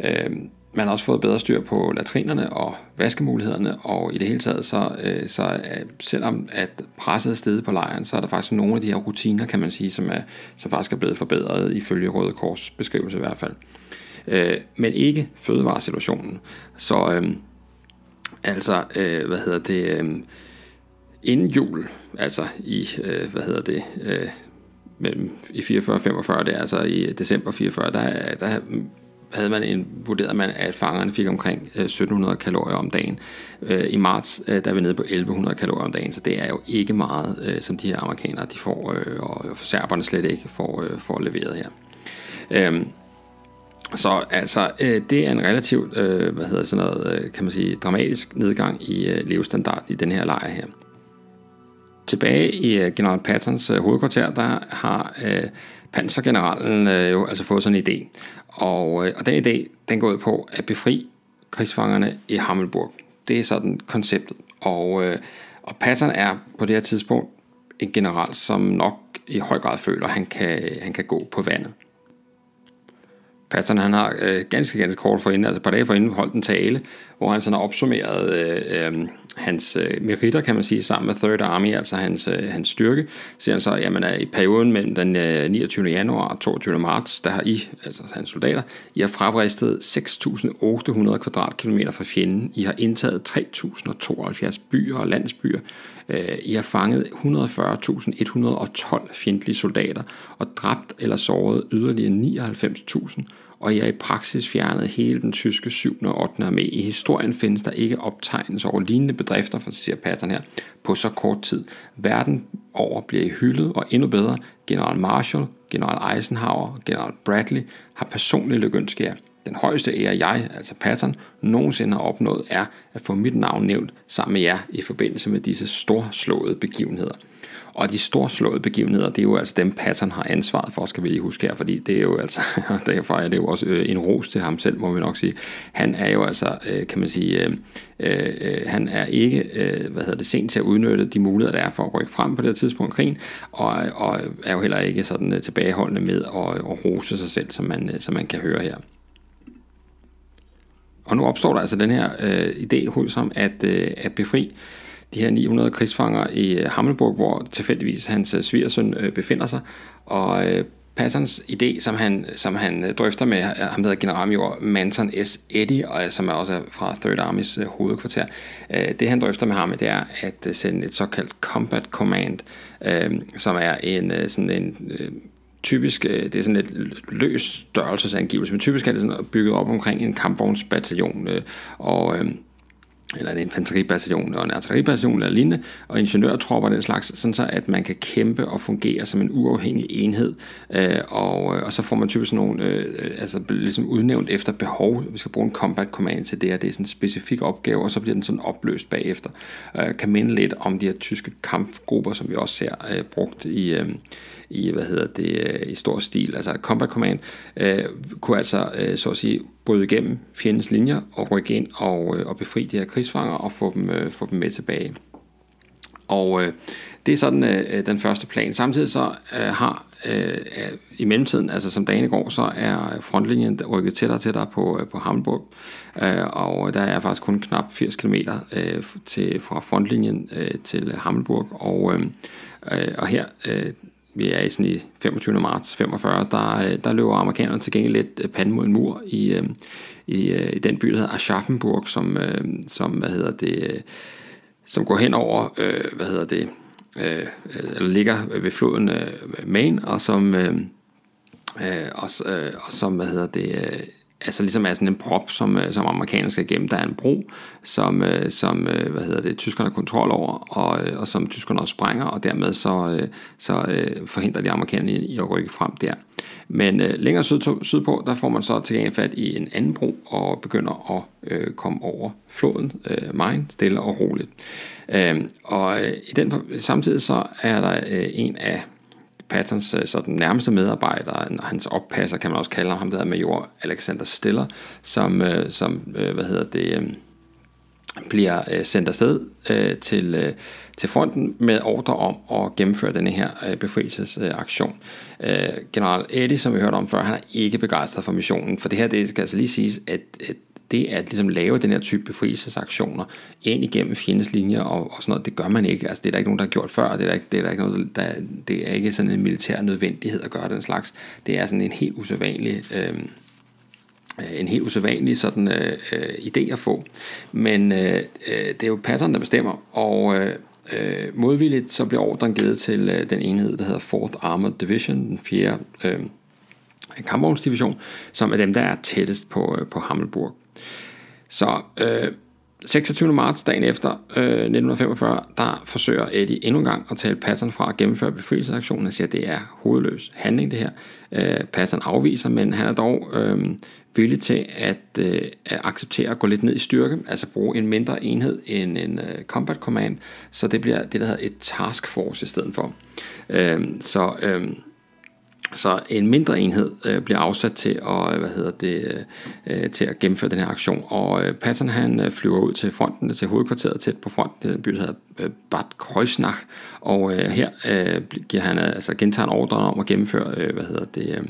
Øh, man har også fået bedre styr på latrinerne og vaskemulighederne, og i det hele taget, så, øh, så øh, selvom at presset er stedet på lejren, så er der faktisk nogle af de her rutiner, kan man sige, som, er, som faktisk er blevet forbedret ifølge Røde Kors beskrivelse i hvert fald. Øh, men ikke fødevaresituationen. Så øh, altså, øh, hvad hedder det... Øh, inden jul, altså i, øh, hvad hedder det, øh, mellem i 44 og 45, det er altså i december 44, der, der havde man en, vurderet man, at fangerne fik omkring øh, 1700 kalorier om dagen. Øh, I marts øh, der er vi nede på 1100 kalorier om dagen, så det er jo ikke meget, øh, som de her amerikanere de får, øh, og serberne slet ikke får, får leveret her. Øhm, så altså, det er en relativt, hvad hedder sådan noget, kan man sige, dramatisk nedgang i levestandard i den her lejr her. Tilbage i øh, general Pattons øh, hovedkvarter, der har øh, pansergeneralen øh, jo altså fået sådan en idé. Og, øh, og den idé, den går ud på at befri krigsfangerne i Hammelburg. Det er sådan konceptet. Og, øh, og Patton er på det her tidspunkt en general, som nok i høj grad føler, at han kan, han kan gå på vandet. Patton han har øh, ganske, ganske kort forinden, altså et par dage forinden, holdt en tale, hvor han sådan har opsummeret øh, øh, hans øh, meritter, kan man sige, sammen med Third Army, altså hans, øh, hans styrke, siger han så, jamen at i perioden mellem den øh, 29. januar og 22. marts, der har I, altså hans soldater, I har fravristet 6.800 kvadratkilometer fra fjenden, I har indtaget 3.072 byer og landsbyer, øh, I har fanget 140.112 fjendtlige soldater og dræbt eller såret yderligere 99.000 og jeg i praksis fjernede hele den tyske 7. og 8. armé. I historien findes der ikke optegnelser over lignende bedrifter, for siger Patton her, på så kort tid. Verden over bliver I hyldet, og endnu bedre, general Marshall, general Eisenhower og general Bradley har personligt lykønsket jer. Den højeste ære jeg, altså Patton, nogensinde har opnået, er at få mit navn nævnt sammen med jer i forbindelse med disse storslåede begivenheder. Og de storslåede begivenheder, det er jo altså dem, Patton har ansvaret for, skal vi lige huske her, fordi det er jo altså, derfor er det jo også øh, en ros til ham selv, må vi nok sige. Han er jo altså, øh, kan man sige, øh, øh, han er ikke, øh, hvad hedder det, sent til at udnytte de muligheder, der er for at rykke frem på det tidspunkt i krigen, og, og er jo heller ikke sådan tilbageholdende med at, at rose sig selv, som man, som man kan høre her. Og nu opstår der altså den her øh, idé hos ham at, øh, at befri de her 900 krigsfanger i øh, Hammelburg, hvor tilfældigvis hans øh, svigersøn øh, befinder sig. Og Pattons idé, som han, som han drøfter med ham, der hedder generalmajor Manson S. Eddy, og som er også fra Third Armys hovedkvarter. Det han drøfter med ham, det er at sende et såkaldt Combat Command, som er en sådan en typisk, det er sådan et løs størrelsesangivelse, men typisk er det sådan bygget op omkring en kampvognsbataljon, og eller en infanteribataljon og en artilleribataljon eller lignende, og ingeniørtropper den slags, sådan så at man kan kæmpe og fungere som en uafhængig enhed, øh, og, øh, og så får man typisk nogle, øh, altså ligesom udnævnt efter behov, vi skal bruge en combat command til det, og det er sådan en specifik opgave, og så bliver den sådan opløst bagefter. Øh, kan minde lidt om de her tyske kampgrupper, som vi også ser øh, brugt i, øh, i, hvad hedder det, øh, i stor stil. Altså Combat Command øh, kunne altså, øh, så at sige, bryde igennem fjendens linjer og rykke ind og, øh, og befri de her krigsfanger og få dem, øh, få dem med tilbage. Og øh, det er sådan øh, øh den første plan. Samtidig så øh, har øh, i mellemtiden, altså som dagen går, så er frontlinjen rykket tættere og tættere på, øh, på Hamburg, øh, og der er faktisk kun knap 80 km øh, til, fra frontlinjen øh, til Hamburg, og, øh, øh og her øh, vi er i sådan i 25. marts 45, der, øh, der løber amerikanerne til gengæld lidt øh, panden mod en mur i, øh, i, øh, i den by, der hedder Aschaffenburg, som, som hvad hedder det, som går hen over, hvad hedder det, eller ligger ved floden Main, og som, og, og som, hvad hedder det, altså ligesom er sådan en prop, som, øh, som amerikanerne skal igennem. Der er en bro, som, øh, som øh, hvad hedder det, tyskerne har kontrol over, og, og som tyskerne også sprænger, og dermed så, så forhindrer de amerikanerne i at rykke frem der. Men længere syd, sydpå, der får man så til gengæld fat i en anden bro, og begynder at øh, komme over floden, øh, Main, stille og roligt. Øhm, øh, og i den samtidig så er der øh, en af Pattons øh, sådan nærmeste medarbejder, hans oppasser kan man også kalde ham, der er major Alexander Stiller, som, øh, som øh, hvad hedder det, øh, bliver øh, sendt afsted til, til fronten med ordre om at gennemføre denne her befrielsesaktion. General Eddie, som vi hørte om før, han er ikke begejstret for missionen, for det her det skal altså lige siges, at, at det at ligesom lave den her type befrielsesaktioner ind igennem fjendens linjer og, og sådan noget, det gør man ikke. Altså, det er der ikke nogen, der har gjort før, og det er der ikke, det er der ikke noget, der, det er ikke sådan en militær nødvendighed at gøre den slags. Det er sådan en helt usædvanlig... Øhm, øh, en helt usædvanlig sådan øh, øh, idé at få. Men øh, øh det er jo pattern, der bestemmer, og øh, øh, modvilligt så bliver ordren givet til øh, den enhed, der hedder 4th Armored Division, den fjerde øh, kampvognsdivision, som er dem, der er tættest på, øh, på Hammelburg. Så øh, 26. marts, dagen efter øh, 1945, der forsøger Eddie endnu en gang at tale Patton fra at gennemføre befrielsesaktionen og siger, at det er hovedløs handling det her. Øh, Patton afviser, men han er dog øh, villig til at, øh, at acceptere at gå lidt ned i styrke, altså bruge en mindre enhed end en øh, combat command, så det bliver det, der hedder et task force i stedet for. Øh, så øh, så en mindre enhed øh, bliver afsat til at, øh, hvad hedder det, øh, øh, til at gennemføre den her aktion. Og øh, Patton han øh, flyver ud til fronten, til hovedkvarteret tæt på fronten, den by, der hedder øh, Bad Kreuznach. Og øh, her øh, giver han øh, altså gentager en ordre om at gennemføre, øh, hvad hedder det, øh,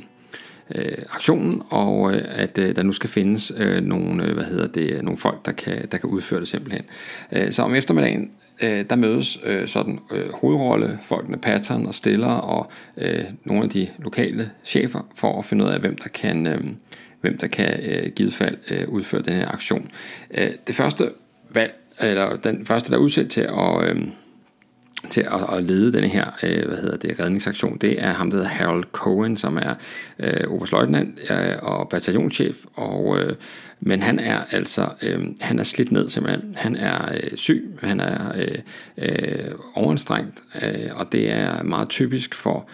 øh, aktionen, og øh, at øh, der nu skal findes øh, nogle, øh, hvad hedder det, nogle folk, der kan, der kan udføre det simpelthen. Øh, så om eftermiddagen, øh, der mødes øh, sådan øh, hovedrolle, folkene Patton og Stiller og øh, nogle af de lokale chefer for at finde ud af, hvem der kan, øh, hvem der kan øh, givet fald øh, udføre den her aktion. Øh, det første valg, eller den første, der er udsat til at øh, til at, at lede den her øh, hvad hedder det, redningsaktion, det er ham, der hedder Harold Cohen, som er øh, oberstløjtnant øh, og bataljonschef, og, øh, men han er altså øh, han er slidt ned simpelthen. Han er øh, syg, han er øh, øh, overanstrengt, øh, og det er meget typisk for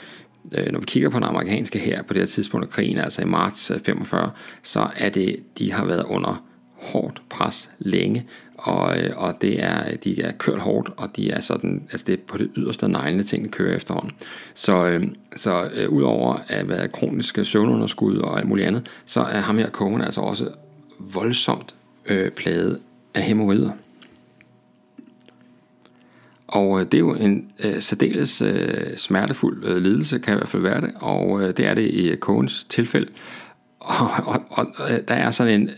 øh, når vi kigger på den amerikanske her på det her tidspunkt af krigen, altså i marts øh, 45, så er det, de har været under hårdt pres længe, og, øh, og det er, de er kørt hårdt, og de er sådan, altså det er på det yderste neglende ting, de kører efterhånden. Så, øh, så øh, udover at være kroniske søvnunderskud og alt muligt andet, så er ham her Cohen altså også voldsomt øh, plaget af hemorrider. Og øh, det er jo en øh, særdeles øh, smertefuld øh, lidelse, kan i hvert fald være det, og øh, det er det i øh, Cohens tilfælde. Og, og, og der er sådan en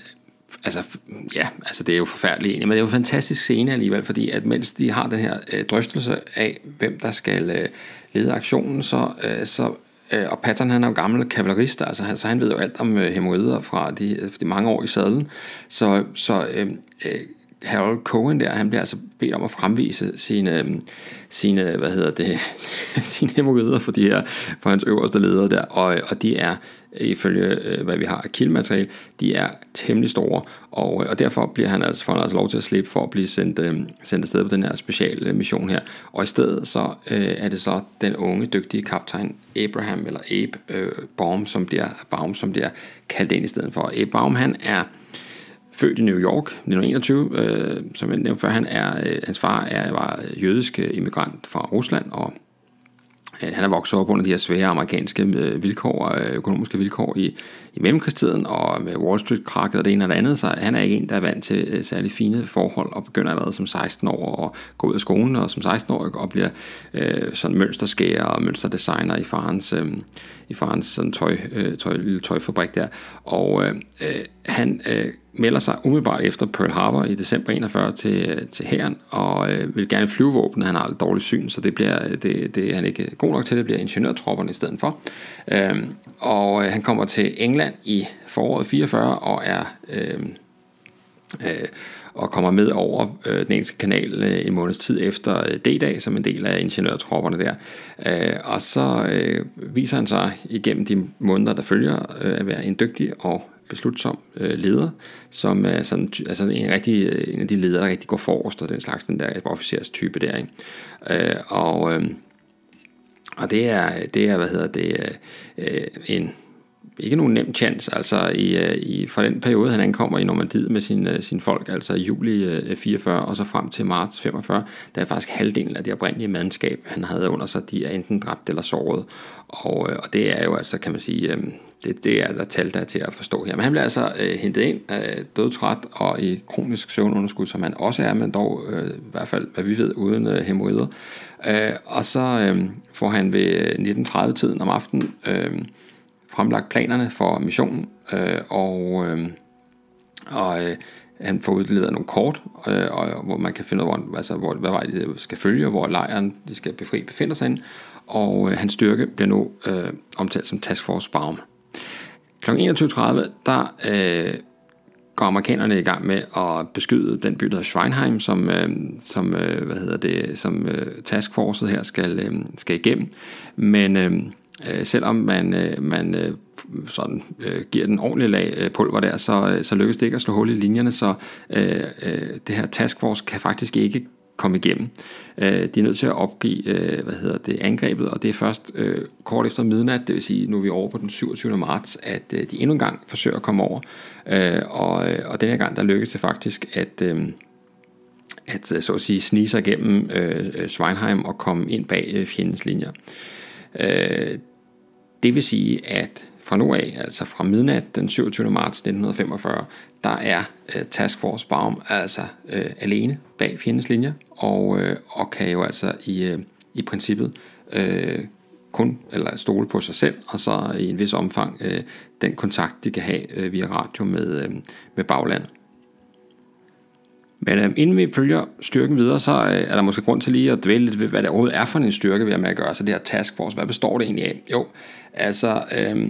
altså, ja, altså det er jo forfærdeligt egentlig, men det er jo en fantastisk scene alligevel, fordi at mens de har den her øh, drøftelse af, hvem der skal øh, lede aktionen, så, øh, så øh, og Patton han er jo gammel kavalerist, altså han, så han ved jo alt om øh, hemorrider fra de, øh, de mange år i sadlen, så, så øh, øh, Harold Cohen der, han bliver altså bedt om at fremvise sine, øh, sine hvad hedder det, sine hemorrider for, de her, for hans øverste ledere der, og, øh, og de er ifølge øh, hvad vi har af kildemateriale, de er temmelig store, og, øh, og derfor bliver han altså, får han altså lov til at slippe for at blive sendt, øh, sendt afsted på den her speciale øh, mission her. Og i stedet så øh, er det så den unge, dygtige kaptajn Abraham, eller Abe øh, Baum, som bliver, Baum, som bliver kaldt ind i stedet for. Abe Baum, han er født i New York 1921, øh, som jeg nævnte før, han er, øh, hans far er, var jødisk øh, immigrant fra Rusland, og Øh, han er vokset op under de her svære amerikanske øh, vilkår, øh, økonomiske vilkår i, i mellemkrigstiden, og med Wall Street-krakket og det ene og det andet, så han er ikke en, der er vant til øh, særlig fine forhold, og begynder allerede som 16 år at gå ud af skolen, og som 16 år og bliver øh, sådan mønsterskærer og mønsterdesigner i farens, øh, i farens sådan tøj, øh, tøj, lille tøjfabrik der, og øh, øh han øh, melder sig umiddelbart efter Pearl Harbor i december 41 til, øh, til hæren, og øh, vil gerne flyve våben. Han har et dårligt syn, så det, bliver, det, det er han ikke god nok til. Det bliver ingeniørtropperne i stedet for. Øh, og øh, han kommer til England i foråret 44 og er... Øh, øh, og kommer med over øh, den engelske kanal øh, en måneds tid efter øh, D-dag som en del af ingeniørtropperne der. Øh, og så øh, viser han sig igennem de måneder, der følger, øh, at være en dygtig og beslutsom øh, leder, som er sådan, altså en, rigtig, øh, en af de ledere, der rigtig går forrest, og den slags den der officers type der. Ikke? Øh, og, øh, og det er, det er, hvad hedder det, øh, en, ikke nogen nem chance, altså i, øh, i, fra den periode, han ankommer i Normandiet med sin, øh, sin folk, altså i juli øh, 44 og så frem til marts 45, der er faktisk halvdelen af det oprindelige mandskab, han havde under sig, de er enten dræbt eller såret. Og, og det er jo altså, kan man sige, det, det er der tal, der er til at forstå her. Men han bliver altså øh, hentet ind øh, dødtræt og i kronisk søvnunderskud, som han også er, men dog øh, i hvert fald, hvad vi ved, uden øh, hemorrider. Øh, og så øh, får han ved 1930-tiden om aftenen øh, fremlagt planerne for missionen, øh, og, øh, og øh, han får udleveret nogle kort, øh, og, hvor man kan finde ud af, hvor, altså, hvor, hvad vej de skal følge, og hvor lejren de skal befri befinder sig ind, Og øh, hans styrke bliver nu øh, omtalt som Task Force Baum. Kl. 21.30, der øh, går amerikanerne i gang med at beskyde den by, der hedder Schweinheim, som, øh, som, øh, hvad hedder det, som øh, taskforcet her skal, øh, skal igennem. Men øh, øh, selvom man, øh, man øh, sådan, øh, giver den ordentlige lag øh, pulver der, så, øh, så lykkes det ikke at slå hul i linjerne, så øh, øh, det her taskforce kan faktisk ikke komme igennem. Øh, de er nødt til at opgive øh, hvad hedder det, angrebet, og det er først øh, kort efter midnat, det vil sige, nu er vi over på den 27. marts, at øh, de endnu en gang forsøger at komme over. Øh, og, øh, og den her gang, der lykkedes det faktisk, at... Øh, at øh, så at sige snige sig igennem øh, øh, Schweinheim og komme ind bag øh, fjendens linjer. Øh, det vil sige, at fra nu af, altså fra midnat den 27. marts 1945, der er øh, Task Force Baum altså øh, alene bag fjendens linjer, og, øh, og kan jo altså i, øh, i princippet øh, kun eller stole på sig selv, og så i en vis omfang øh, den kontakt, de kan have øh, via radio med, øh, med baglandet. Men øh, inden vi følger styrken videre, så øh, er der måske grund til lige at dvæle lidt ved, hvad det overhovedet er for en styrke, vi har med at gøre. Så det her task force, hvad består det egentlig af? Jo, altså øh,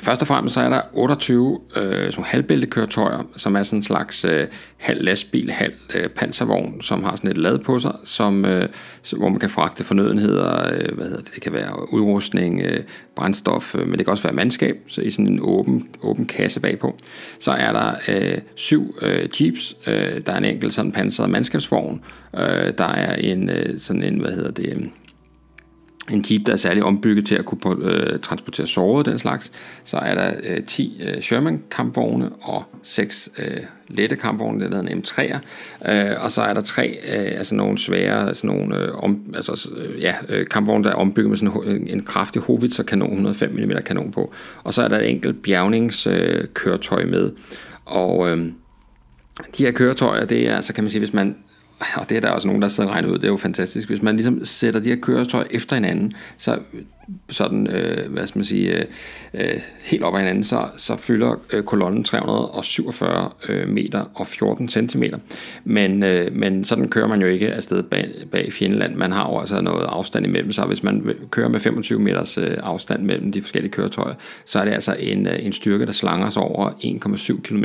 Først og fremmest så er der 28 øh, sådan halvbæltekøretøjer, som er sådan en slags øh, halv lastbil, halv øh, panservogn, som har sådan et lad på sig, som, øh, hvor man kan fragte fornødenheder, øh, hvad hedder det, det kan være udrustning, øh, brændstof, øh, men det kan også være mandskab, så i sådan en åben, åben kasse bagpå. Så er der øh, syv øh, jeeps, øh, der er en enkelt sådan panseret mandskabsvogn, øh, der er en øh, sådan en, hvad hedder det, en jeep, der er særlig ombygget til at kunne øh, transportere sårede den slags. Så er der øh, 10 øh, Sherman kampvogne og 6 øh, lette kampvogne, det hedder en M3'er. Øh, og så er der tre, øh, altså nogle svære, altså nogle, øh, om, altså, øh, ja, øh, kampvogne, der er ombygget med sådan en, en kraftig Howitzer kanon, 105 mm kanon på. Og så er der et enkelt bjergningskøretøj øh, med. Og øh, de her køretøjer, det er, altså kan man sige, hvis man og det er der også nogen, der sidder og regner ud, det er jo fantastisk, hvis man ligesom sætter de her køretøjer efter hinanden, så sådan, øh, hvad skal man sige, øh, øh, helt op ad hinanden, så, så fylder øh, kolonnen 347 øh, meter og 14 cm. Men, øh, men sådan kører man jo ikke afsted bag, bag fjendeland. Man har jo altså noget afstand imellem sig. Hvis man kører med 25 meters øh, afstand mellem de forskellige køretøjer, så er det altså en, øh, en styrke, der slanger sig over 1,7 km.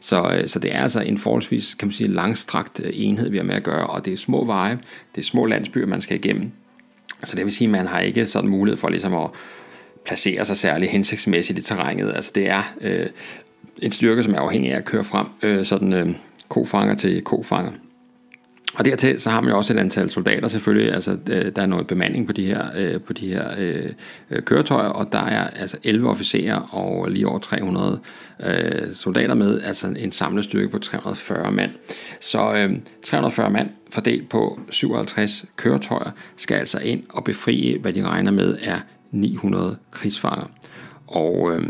Så, øh, så det er altså en forholdsvis, kan man sige, langstrakt øh, enhed, vi har med at gøre, og det er små veje, det er små landsbyer, man skal igennem. Så det vil sige, at man har ikke sådan mulighed for ligesom at placere sig særlig hensigtsmæssigt i terrænet. Altså det er øh, en styrke, som er afhængig af at køre frem øh, sådan øh, kofanger til kofanger. Og dertil så har man jo også et antal soldater selvfølgelig, altså øh, der er noget bemanding på de her, øh, på de her øh, køretøjer, og der er altså 11 officerer og lige over 300 øh, soldater med, altså en samlet styrke på 340 mand. Så øh, 340 mand fordelt på 57 køretøjer skal altså ind og befrie, hvad de regner med er 900 krigsfanger. Og øh,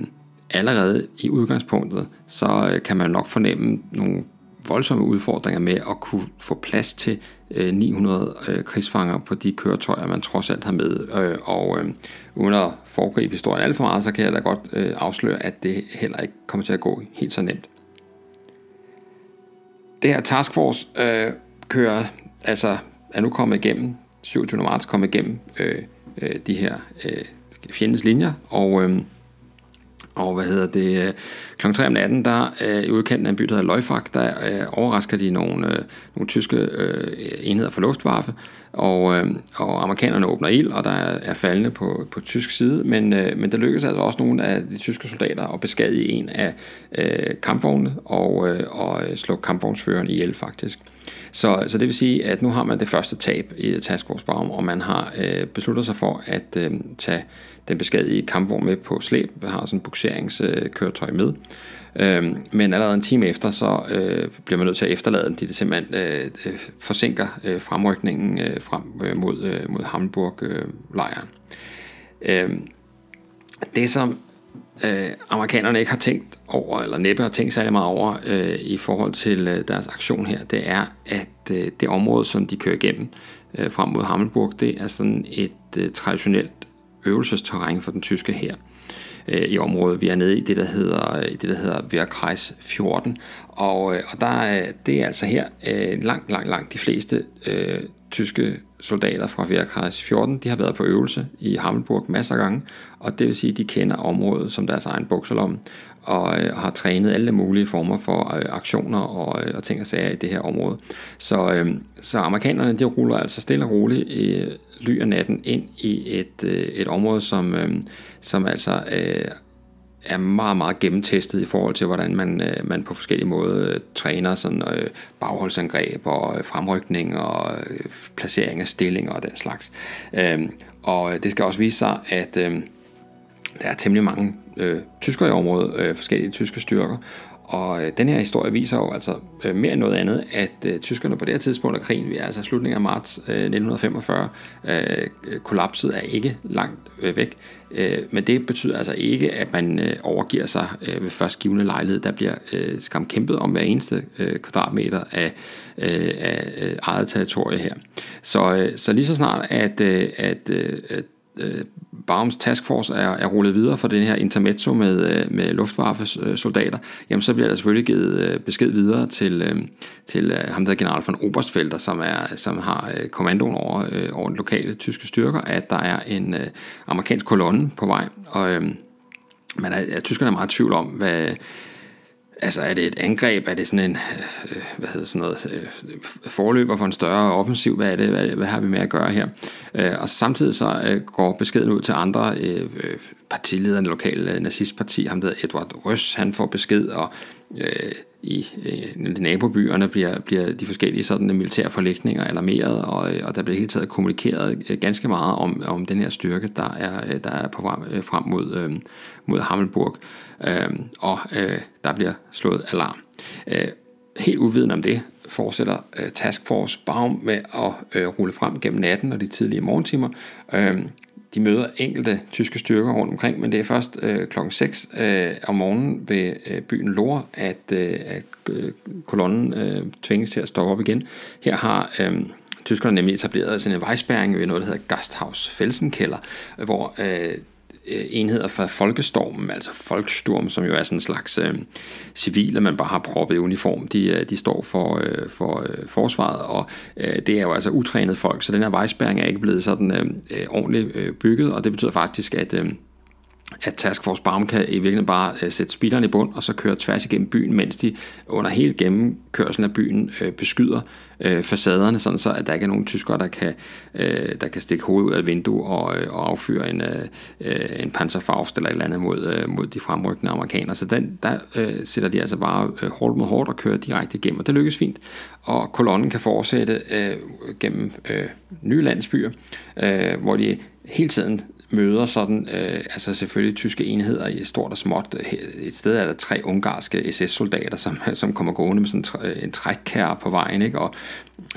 allerede i udgangspunktet, så øh, kan man nok fornemme nogle voldsomme udfordringer med at kunne få plads til øh, 900 øh, krigsfanger på de køretøjer, man trods alt har med. Øh, og øh, uden at foregribe historien alt for meget, så kan jeg da godt øh, afsløre, at det heller ikke kommer til at gå helt så nemt. Det her taskforce øh, kører, altså er nu kommet igennem, 27. marts kommet igennem øh, øh, de her øh, fjendens linjer, og øh, og hvad hedder det? Øh, Kl. 3 om natten, der øh, i udkanten af en by, der hedder Løjfak, der øh, overrasker de nogle, øh, nogle tyske øh, enheder fra Luftwaffe, og, øh, og amerikanerne åbner ild, og der er, er faldende på, på tysk side, men, øh, men der lykkes altså også nogle af de tyske soldater at beskadige en af øh, kampvognene og, øh, og øh, slå kampvognsføreren ihjel faktisk. Så, så det vil sige, at nu har man det første tab i Task Force Baum, og man har øh, besluttet sig for at øh, tage den beskadigede kampvogn med på slæb, Vi har sådan en bukseringskøretøj med. Øhm, men allerede en time efter, så øh, bliver man nødt til at efterlade den, det simpelthen øh, øh, forsinker øh, fremrykningen øh, frem øh, mod, øh, mod Hamburg-lejren. Øh, øh, det som øh, amerikanerne ikke har tænkt over, eller næppe har tænkt særlig meget over øh, i forhold til øh, deres aktion her, det er, at øh, det område, som de kører igennem øh, frem mod Hamburg, det er sådan et øh, traditionelt øvelsesterræn for den tyske her øh, i området. Vi er nede i det, der hedder, det, der hedder Wehrkreis 14, og, øh, og der er, det er altså her øh, langt, langt, langt de fleste øh, tyske soldater fra Wehrkreis 14, de har været på øvelse i Hammelburg masser af gange, og det vil sige, at de kender området som deres egen bukselom og øh, har trænet alle mulige former for øh, aktioner og, øh, og ting og sager i det her område. Så, øh, så amerikanerne de ruller altså stille og roligt øh, ly af natten ind i et, øh, et område, som, øh, som altså øh, er meget, meget gennemtestet i forhold til, hvordan man, øh, man på forskellige måder øh, træner sådan, øh, bagholdsangreb og øh, fremrykning og øh, placering af stillinger og den slags. Øhm, øh, og det skal også vise sig, at øh, der er temmelig mange øh, tyskere i området, øh, forskellige tyske styrker, og øh, den her historie viser jo altså øh, mere end noget andet, at øh, tyskerne på det her tidspunkt af krigen, vi er altså slutningen af marts øh, 1945, øh, kollapset er ikke langt øh, væk. Øh, men det betyder altså ikke, at man øh, overgiver sig øh, ved først givende lejlighed. Der bliver øh, skam kæmpet om hver eneste øh, kvadratmeter af, øh, af øh, eget territorie her. Så, øh, så lige så snart, at, øh, at, øh, øh, Baums taskforce er, er rullet videre for den her intermezzo med, øh, med Luftwaffes øh, soldater, jamen så bliver der selvfølgelig givet øh, besked videre til, øh, til øh, ham der general von Oberstfelder, som, er, som har øh, kommandoen over, over den lokale tyske styrker, at der er en amerikansk kolonne på vej, og man er, tyskerne er meget i tvivl om, hvad, Altså er det et angreb? Er det sådan en øh, hvad hedder sådan noget, øh, forløber for en større offensiv? Hvad er det? Hvad, hvad har vi med at gøre her? Øh, og samtidig så øh, går beskeden ud til andre øh, øh partiledere, den lokale øh, nazistparti, ham der Edward Røs, han får besked, og øh, i øh, nabobyerne bliver, bliver de forskellige sådan, militære forlægninger alarmeret, og, øh, og der bliver hele tiden kommunikeret ganske meget om, om den her styrke, der er, der er på frem, frem mod, øh, mod Hammelburg, øh, og øh, der bliver slået alarm. Øh, helt uviden om det, fortsætter øh, Task Force Baum med at øh, rulle frem gennem natten og de tidlige morgentimer. Øh, de møder enkelte tyske styrker rundt omkring, men det er først øh, klokken 6 øh, om morgenen ved øh, byen Lore, at, øh, at øh, kolonnen øh, tvinges til at stoppe op igen. Her har øh, tyskerne nemlig etableret sådan en vejspæring ved noget, der hedder Gasthaus Felsenkælder, hvor øh, Øh, enheder fra Folkestormen, altså Folksturm, som jo er sådan en slags øh, civile, man bare har proppet i uniform, de, øh, de står for, øh, for øh, forsvaret, og øh, det er jo altså utrænet folk, så den her vejspæring er ikke blevet sådan øh, øh ordentligt øh, bygget, og det betyder faktisk, at øh, at Task Force Baum kan i virkeligheden bare øh, sætte speederen i bund, og så køre tværs igennem byen, mens de under hele gennemkørselen af byen øh, beskyder øh, facaderne, sådan så at der ikke er nogen tyskere, der kan, øh, der kan stikke hovedet ud af et vindue og, øh, og affyre en, øh, øh en panserfaust eller et eller andet mod, øh, mod de fremrykkende amerikanere. Så den, der øh, sætter de altså bare øh, hårdt mod hårdt og kører direkte igennem, og det lykkes fint. Og kolonnen kan fortsætte øh, gennem øh, nye landsbyer, øh, hvor de hele tiden møder sådan, øh, altså selvfølgelig tyske enheder i stort og småt. Et sted er der tre ungarske SS-soldater, som, som kommer gående med sådan en trækkær på vejen, ikke? og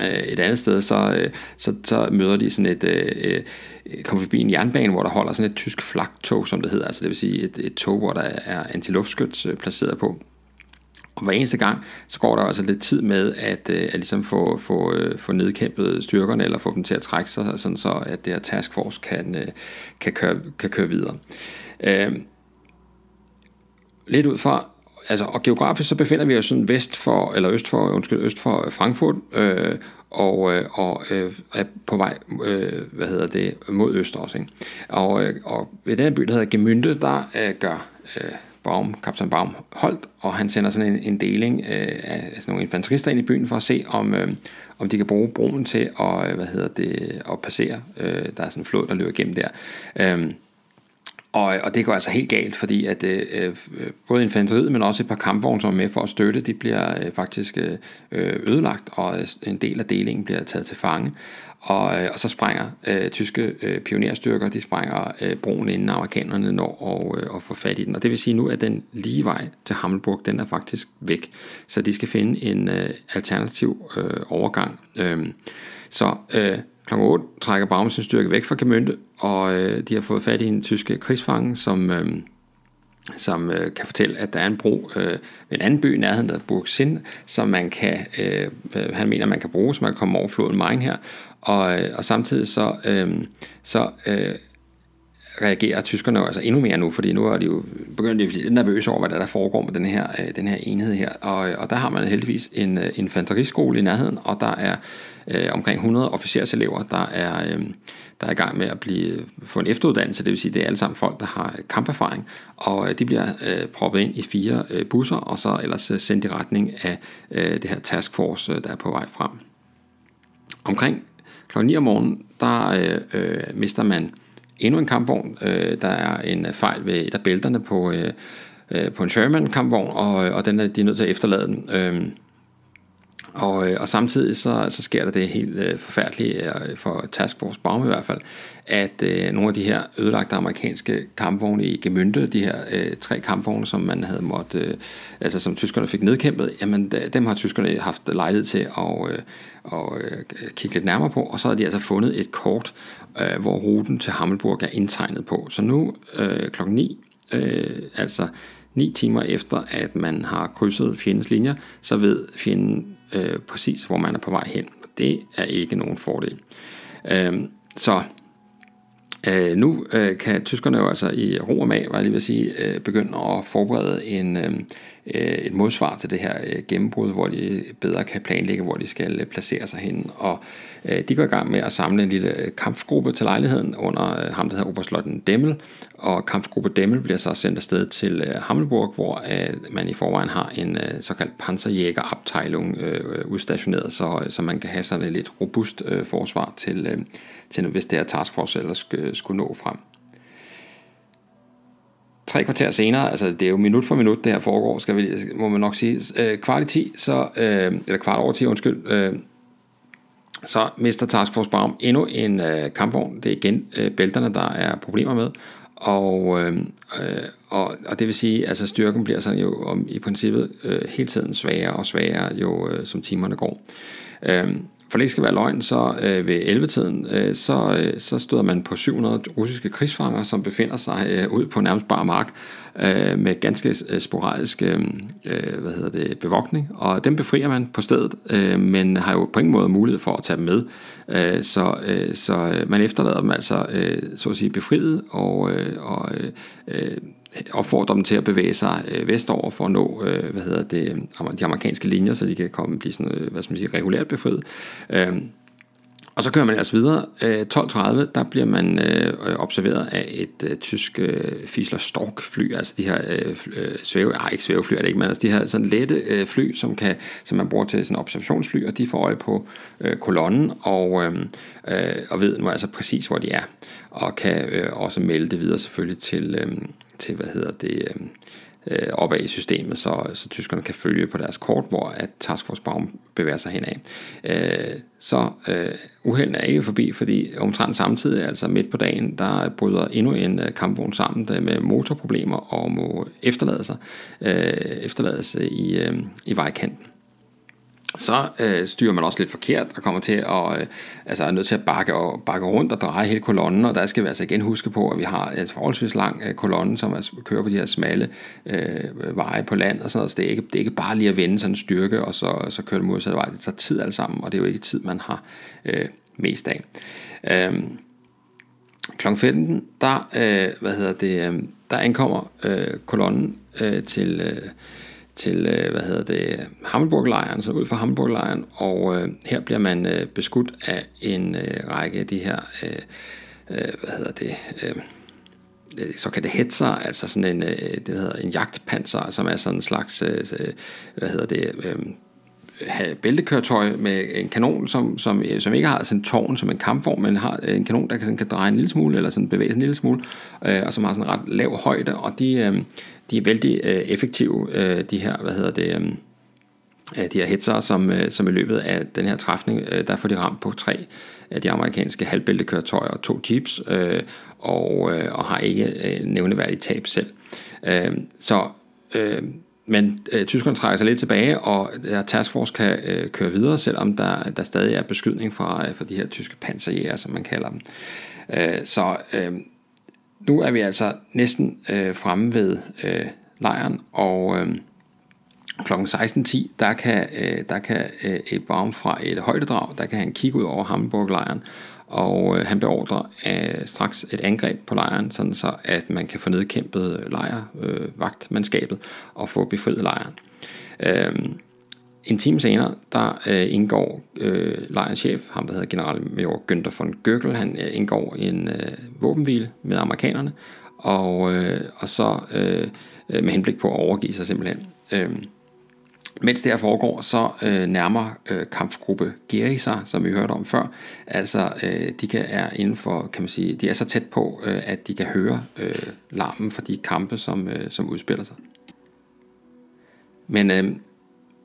øh, et andet sted, så, øh, så, så møder de sådan et, øh, øh, kommer forbi en jernbane, hvor der holder sådan et tysk flagtog, som det hedder, altså det vil sige et, et tog, hvor der er antiluftskyts øh, placeret på. Og hver eneste gang, så går der altså lidt tid med at, øh, at ligesom få, få, øh, få nedkæmpet styrkerne, eller få dem til at trække sig, sådan så at det her taskforce kan, øh, kan, køre, kan køre videre. Øh, lidt ud fra, altså, og geografisk så befinder vi os sådan vest for, eller øst for, undskyld, øst for Frankfurt, øh, og, og øh, er på vej, øh, hvad hedder det, mod øst også. Ikke? Og, og ved den by, der hedder Gemynde, der øh, gør øh, Baum, kaptajn Baum holdt, og han sender sådan en, en deling øh, af sådan nogle infanterister ind i byen for at se, om, øh, om de kan bruge broen til at, øh, hvad hedder det, at passere. Øh, der er sådan en flod, der løber igennem der. Øh, og, og det går altså helt galt, fordi at øh, øh, både infanteriet, men også et par kampvogne, som er med for at støtte, de bliver øh, faktisk øh, øh ødelagt, og øh, en del af delingen bliver taget til fange. Og, øh, og så sprænger øh, tyske øh, pionerstyrker, de sprænger øh, broen inden amerikanerne når og, øh, og får fat i den. Og det vil sige nu, at den lige vej til Hammelburg, den er faktisk væk. Så de skal finde en øh, alternativ øh, overgang. Øh, så øh, kl. 8 trækker Baumens styrke væk fra Gemynde, og øh, de har fået fat i en tysk øh, krigsfange, som... Øh, som øh, kan fortælle, at der er en bro øh, ved en anden by i nærheden, der er Burgsin, som man kan, øh, han mener, man kan bruge, så man kan komme over floden Main her, og, øh, og samtidig så, øh, så øh, reagerer tyskerne altså endnu mere nu, fordi nu er de jo begyndt at blive lidt nervøse over, hvad der, der foregår med den her, øh, den her enhed her. Og, øh, og der har man heldigvis en øh, infanteriskole i nærheden, og der er øh, omkring 100 officerselever, der er, øh, der er i gang med at blive, få en efteruddannelse, det vil sige, det er alle sammen folk, der har kamperfaring, og øh, de bliver øh, proppet ind i fire øh, busser, og så ellers øh, sendt i retning af øh, det her taskforce, øh, der er på vej frem. Omkring kl. 9 om morgenen, der øh, øh, mister man endnu en kampvogn. Øh, der er en fejl ved et af bælterne på, øh, på en Sherman kampvogn, og, og den er, de er nødt til at efterlade den. Øh, og, øh, og samtidig så, så sker der det helt øh, forfærdelige øh, for Task Force Baum i hvert fald, at øh, nogle af de her ødelagte amerikanske kampvogne i Gemynde, de her øh, tre kampvogne, som man havde måtte, øh, altså som tyskerne fik nedkæmpet, jamen dem har tyskerne haft lejlighed til at øh, og, øh, kigge lidt nærmere på, og så har de altså fundet et kort, øh, hvor ruten til Hammelburg er indtegnet på. Så nu øh, klokken 9, øh, altså 9 timer efter, at man har krydset fjendens linjer, så ved fjenden øh, præcis, hvor man er på vej hen. Det er ikke nogen fordel. Øh, så øh, nu øh, kan tyskerne jo altså i ro og mag, var jeg lige vil sige, øh, begynde at forberede en, øh, øh, et modsvar til det her øh, gennembrud, hvor de bedre kan planlægge, hvor de skal øh, placere sig hen. Og øh, de går i gang med at samle en lille øh, kampgruppe til lejligheden under øh, ham, der hedder Oberslotten Demmel. Og kampgruppe Demmel bliver så sendt afsted til øh, Hammelburg, hvor øh, man i forvejen har en øh, såkaldt panserjægerabteilung øh, øh udstationeret, så, så man kan have sådan et lidt robust øh, forsvar til, øh, til, hvis det her taskforce ellers skulle, skulle nå frem. tre kvarter senere, altså det er jo minut for minut, det her foregår, skal vi, må man nok sige, øh, kvart i 10, så, øh, eller kvart over 10, undskyld, øh, så mister Task Force Baum endnu en øh, kampvogn. Det er igen øh, bælterne, der er problemer med. Og, øh, øh, og, og det vil sige, at altså styrken bliver sådan jo om, i princippet øh, hele tiden svagere og svagere, jo øh, som timerne går. Øh, for det ikke skal være løgn, så øh, ved 11-tiden, øh, så, øh, så støder man på 700 russiske krigsfanger, som befinder sig øh, ud på nærmest bare mark øh, med ganske øh, sporadisk øh, øh, hvad hedder det, bevogtning, og dem befrier man på stedet, øh, men har jo på ingen måde mulighed for at tage dem med. Øh, så, øh, så øh, man efterlader dem altså, øh, så at sige, befriet, og, øh, og øh, øh opfordre dem til at bevæge sig øh, vestover for at nå øh, hvad hedder det, de amerikanske linjer, så de kan komme blive sådan, øh, hvad skal man sige, regulært befriet. Øh, og så kører man altså videre. Øh, 12.30, der bliver man øh, observeret af et øh, tysk øh, Fiesler Stork fly, altså de her øh, øh svæve, ej, ikke svævefly er det ikke, men altså de her sådan lette øh, fly, som, kan, som man bruger til sådan observationsfly, og de får øje på øh, kolonnen og, øh, øh, og ved nu altså præcis, hvor de er, og kan øh, også melde det videre selvfølgelig til, øh, til hvad hedder det, øhm, øh, opad i systemet, så, så tyskerne kan følge på deres kort, hvor at Task Force Baum bevæger sig henad. Øh, så øh, uhelden er ikke forbi, fordi omtrent samtidig, altså midt på dagen, der bryder endnu en øh, kampvogn sammen der med motorproblemer og må efterlade sig, øh, efterlades i, øh, i vejkanten så øh, styrer man også lidt forkert og kommer til at, øh, altså er nødt til at bakke, og, bakke rundt og dreje hele kolonnen, og der skal vi altså igen huske på, at vi har en forholdsvis lang øh, kolonne, som er, kører på de her smalle øh, veje på land og sådan noget, så det er, ikke, det er ikke bare lige at vende sådan en styrke, og så, så køre den modsatte vej, det tager tid alt sammen, og det er jo ikke tid, man har øh, mest af. Øh, Kl. 15, der, øh, hvad hedder det, øh, der ankommer øh, kolonnen øh, til... Øh, til, øh, hvad hedder det, Hammelburg-lejren, så ud fra Hammelburg-lejren, og øh, her bliver man øh, beskudt af en øh, række af de her, øh, øh, hvad hedder det, øh, øh såkaldte hetzer, altså sådan en, øh, det hedder en jagtpanser, som er sådan en slags, øh, øh hvad hedder det, øh, have bæltekøretøj med en kanon, som, som, øh, som ikke har sådan en tårn som en kampvogn, men har øh, en kanon, der kan, sådan, kan dreje en lille smule, eller sådan bevæge sig en lille smule, øh, og som har sådan en ret lav højde, og de, øh, de er vældig øh, effektive, øh, de her, hvad hedder det, øhm, øh, de her hetzer, som, øh, som i løbet af den her træfning, øh, der får de ramt på tre af de amerikanske halvbæltekøretøjer og to jeeps, øh, og, øh, og har ikke øh, nævneværdigt tab selv. Øh, så øh, men øh, tyskerne trækker sig lidt tilbage, og øh, der taskforce kan øh, køre videre, selvom der, der stadig er beskydning fra, øh, fra de her tyske panserjæger, som man kalder dem. Øh, så øh, nu er vi altså næsten øh, fremme ved øh, lejren, og øh, kl. 16.10, der kan, øh, der kan øh, et Baum fra et højdedrag, der kan han kigge ud over Hamburg-lejren, og øh, han beordrer øh, straks et angreb på lejren, sådan så at man kan få nedkæmpet lejrvagtmandskabet øh, og få befriet lejren. Øh, en time senere, der øh, indgår øh, lejrens chef, ham der hedder generalmajor Günther von Göckel, han øh, indgår i en øh, våbenhvile med amerikanerne, og, øh, og så øh, øh, med henblik på at overgive sig simpelthen. Øh, mens det her foregår, så øh, nærmer øh, kampgruppe Geri sig, som vi hørte om før. Altså, øh, de kan, er inden for, kan man sige, de er så tæt på, øh, at de kan høre øh, larmen fra de kampe, som, øh, som udspiller sig. Men øh,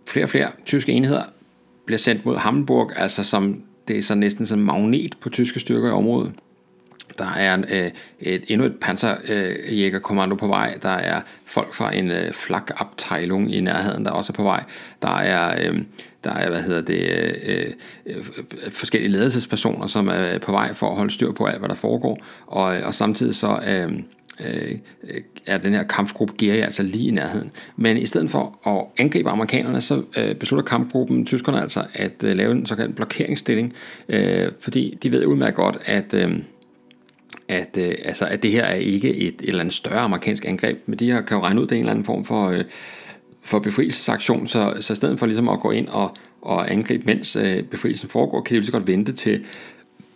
flere og flere tyske enheder bliver sendt mod Hamburg, altså som det er så næsten som magnet på tyske styrker i området. Der er øh, et, endnu et panserjægerkommando øh, på vej. Der er folk fra en øh, flakabteilung i nærheden, der også er på vej. Der er, øh, der er hvad hedder det, øh, øh, forskellige ledelsespersoner, som er på vej for at holde styr på alt, hvad der foregår. Og, øh, og samtidig så... Øh, Øh, øh, er den her kampgruppe Geri altså lige i nærheden. Men i stedet for at angribe amerikanerne, så øh, beslutter kampgruppen tyskerne altså at øh, lave en såkaldt blokeringsstilling, øh, fordi de ved udmærket godt, at øh, at, øh, altså, at det her er ikke et, et eller andet større amerikansk angreb, men de her kan jo regne ud, det er en eller anden form for, øh, for befrielsesaktion, så, så i stedet for ligesom at gå ind og, og angribe, mens øh, befrielsen foregår, kan de lige så godt vente til,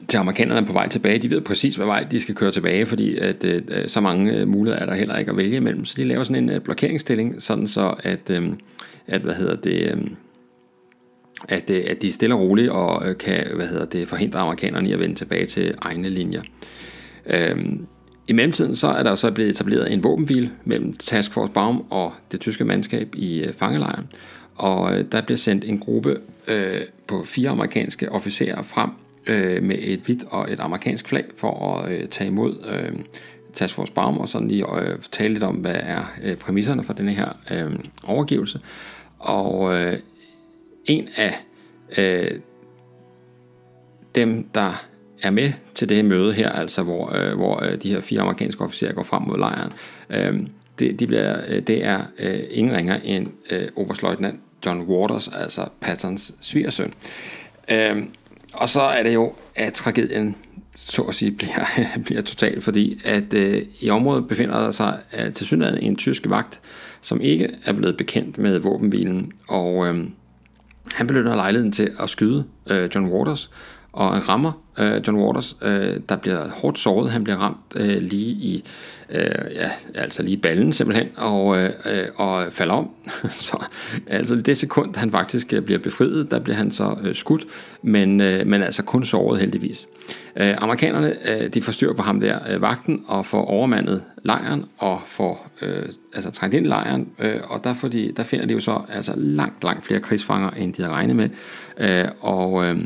til amerikanerne på vej tilbage. De ved præcis, hvad vej de skal køre tilbage, fordi at, øh, øh så mange øh, muligheder er der heller ikke at vælge imellem. Så de laver sådan en øh, blokeringsstilling, sådan så at, øh, at hvad hedder det... Øh, at, øh, at de stille og roligt og øh, kan hvad hedder det, forhindre amerikanerne i at vende tilbage til egne linjer. Øhm, I mellemtiden så er der så blevet etableret en våbenhvile mellem Task Force Baum og det tyske mandskab i øh, fangelejren, og øh, der bliver sendt en gruppe øh, på fire amerikanske officerer frem øh, med et hvidt og et amerikansk flag for at øh, tage imod øh, Task Force Baum og sådan lige øh, tale lidt om, hvad er øh, præmisserne for denne her øh, overgivelse. Og øh, en af øh, dem, der er med til det møde her, altså hvor, øh, hvor øh, de her fire amerikanske officerer går frem mod lejren, øh, det, de bliver, øh, det er øh, ingen ringer end øh, oberstløjtnant John Waters, altså Pattons svigersøn. Øh, og så er det jo, at tragedien så at sige bliver, bliver total, fordi at øh, i området befinder der sig øh, til synligheden en tysk vagt, som ikke er blevet bekendt med våbenhvilen, og øh, han benytter lejligheden til at skyde øh, John Waters, og rammer øh, John Waters, øh, der bliver hårdt såret. Han bliver ramt øh, lige i øh, ja, altså lige ballen simpelthen, og, øh, øh og falder om. så altså det sekund, han faktisk øh, bliver befriet, der bliver han så øh, skudt, men, øh, men altså kun såret heldigvis. Øh, amerikanerne, øh, de forstyrrer på ham der øh, vagten, og får overmandet lejren, og får øh, altså trængt ind i lejren, øh, og der, får de, der finder de jo så altså langt, langt flere krigsfanger, end de havde regnet med, øh, og... Øh,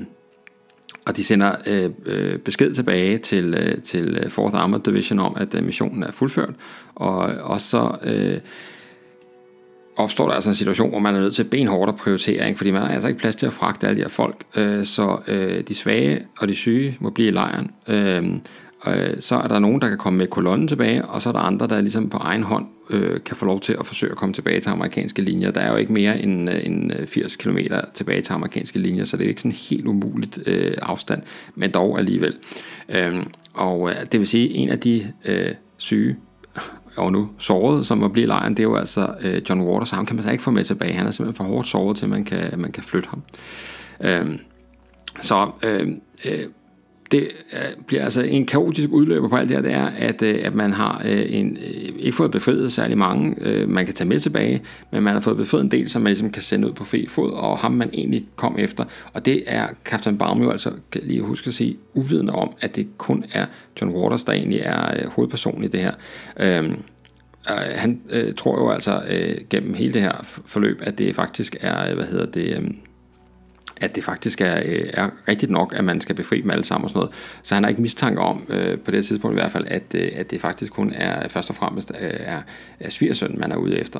og de sender øh, øh, besked tilbage til, øh, til 4th Armored Division om, at øh, missionen er fuldført. Og, og så øh, opstår der altså en situation, hvor man er nødt til benhårdt at prioritere, ikke? fordi man har altså ikke plads til at fragte alle de her folk. Øh, så øh, de svage og de syge må blive i lejren. Øh, øh, så er der nogen, der kan komme med kolonnen tilbage, og så er der andre, der ligesom på egen hånd øh, kan få lov til at forsøge at komme tilbage til amerikanske linjer. Der er jo ikke mere end, øh, end øh, 80 km tilbage til amerikanske linjer, så det er jo ikke sådan helt umuligt øh, afstand, men dog alligevel. Øh, og øh, det vil sige, at en af de øh, syge og nu såret, som må blive lejren, det er jo altså øh, John Waters, ham kan man så ikke få med tilbage. Han er simpelthen for hårdt såret til, at man kan, man kan flytte ham. Øhm, øhm, øh, så øh, øh, det øh, bliver altså en kaotisk udløber på alt det her, det er, at, øh, at man har øh, en, ikke fået befriet særlig mange, man kan tage med tilbage, men man har fået befriet en del, som man ligesom kan sende ud på fri fod, og ham man egentlig kom efter. Og det er Captain Baum jo altså, kan lige huske at sige, uvidende om, at det kun er John Waters, der egentlig er hovedpersonen i det her. Øhm, han øh, tror jo altså øh, gennem hele det her forløb, at det faktisk er, hvad hedder det... Øh, at det faktisk er, øh, er rigtigt nok, at man skal befri dem alle sammen og sådan noget. Så han har ikke mistanke om, øh, på det tidspunkt i hvert fald, at, øh, at det faktisk kun er først og fremmest øh, er, er svigersøn, man er ude efter.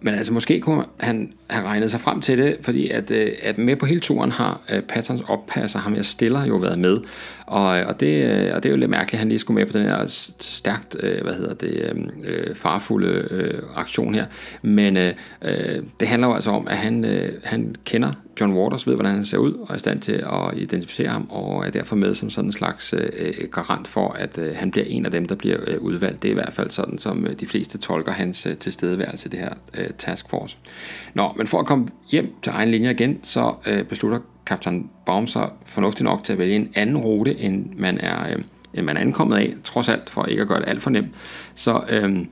Men altså måske kunne han have regnet sig frem til det, fordi at, øh, at med på hele turen har øh, Pattons oppasser, ham jeg stiller, jo været med. Og, og, det, øh, og det er jo lidt mærkeligt, at han lige skulle med på den her stærkt, øh, hvad hedder det, øhm, øh, farfulde øh, aktion her. Men øh, øh, det handler jo altså om, at han, øh, han kender John Waters, ved hvordan han ser ud, og er i stand til at identificere ham, og er derfor med som sådan en slags øh, garant for, at øh, han bliver en af dem, der bliver øh, udvalgt. Det er i hvert fald sådan, som øh, de fleste tolker hans øh, tilstedeværelse i det her øh, task force. Nå, men for at komme hjem til egen linje igen, så øh, beslutter kaptajn Baum fornuftig nok til at vælge en anden rute, end man er, øh, end man er ankommet af, trods alt, for ikke at gøre det alt for nemt. Så, øh,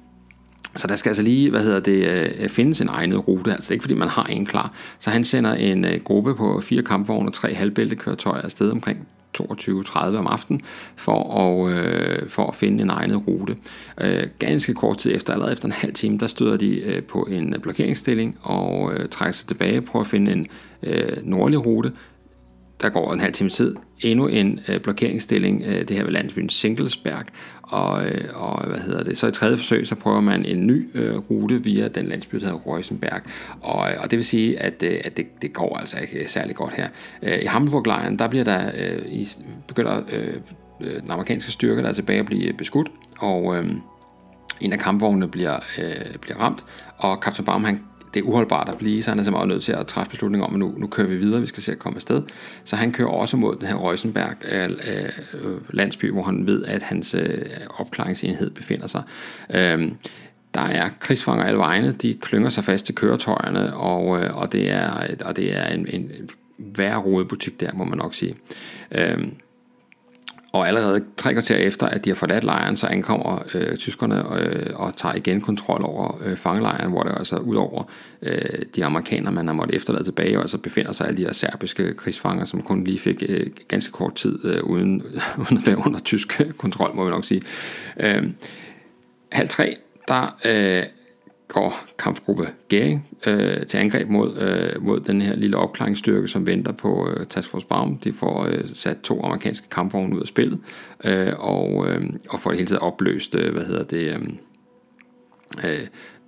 så der skal altså lige, hvad hedder det, øh, findes en egnet rute, altså ikke fordi man har en klar. Så han sender en øh, gruppe på fire kampvogne og tre halvbæltekøretøjer afsted omkring 22.30 om aftenen for at, øh, for at finde en egnet rute. Øh, ganske kort tid efter, allerede efter en halv time, der støder de øh, på en blokeringsstilling og øh, trækker sig tilbage prøver at finde en øh, nordlig rute, der går en halv time tid, endnu en øh, blokeringsstilling, øh, det her ved landsbyen Singlesberg, og, øh, og hvad hedder det, så i tredje forsøg, så prøver man en ny øh, rute via den landsby, der hedder Reusenberg, og, øh, og det vil sige, at, øh, at det, det går altså ikke øh, særlig godt her. Øh, I Hamburg-lejren, der bliver der, øh, i, begynder øh, øh, den amerikanske styrke, der er tilbage at blive beskudt, og øh, en af kampvognene bliver, øh, bliver ramt, og kaptajn Baum han det er uholdbart at blive, så han er simpelthen nødt til at træffe beslutning om, at nu, nu kører vi videre, vi skal se at komme afsted. Så han kører også mod den her Røisenberg øh, landsby, hvor han ved, at hans øh, opklaringsenhed befinder sig. Øh, der er krigsfanger alle vegne, de klynger sig fast til køretøjerne, og, øh, og det er, og det er en, en værre butik der, må man nok sige. Øh, og allerede tre kvarter efter, at de har forladt lejren, så ankommer øh, tyskerne øh, og tager igen kontrol over øh, fangelejren, hvor der altså ud over øh, de amerikanere, man har måttet efterlade tilbage, og altså befinder sig alle de her serbiske krigsfanger, som kun lige fik øh, ganske kort tid øh, uden, uden at være under tysk kontrol, må vi nok sige. Øh, halv tre, der øh, går kampgruppe Gering øh, til angreb mod, øh, mod den her lille opklaringsstyrke, som venter på øh, Task Force Baum. De får øh, sat to amerikanske kampvogne ud af spillet, øh, og, øh, og får det hele taget opløst, øh, hvad hedder det, øh, øh,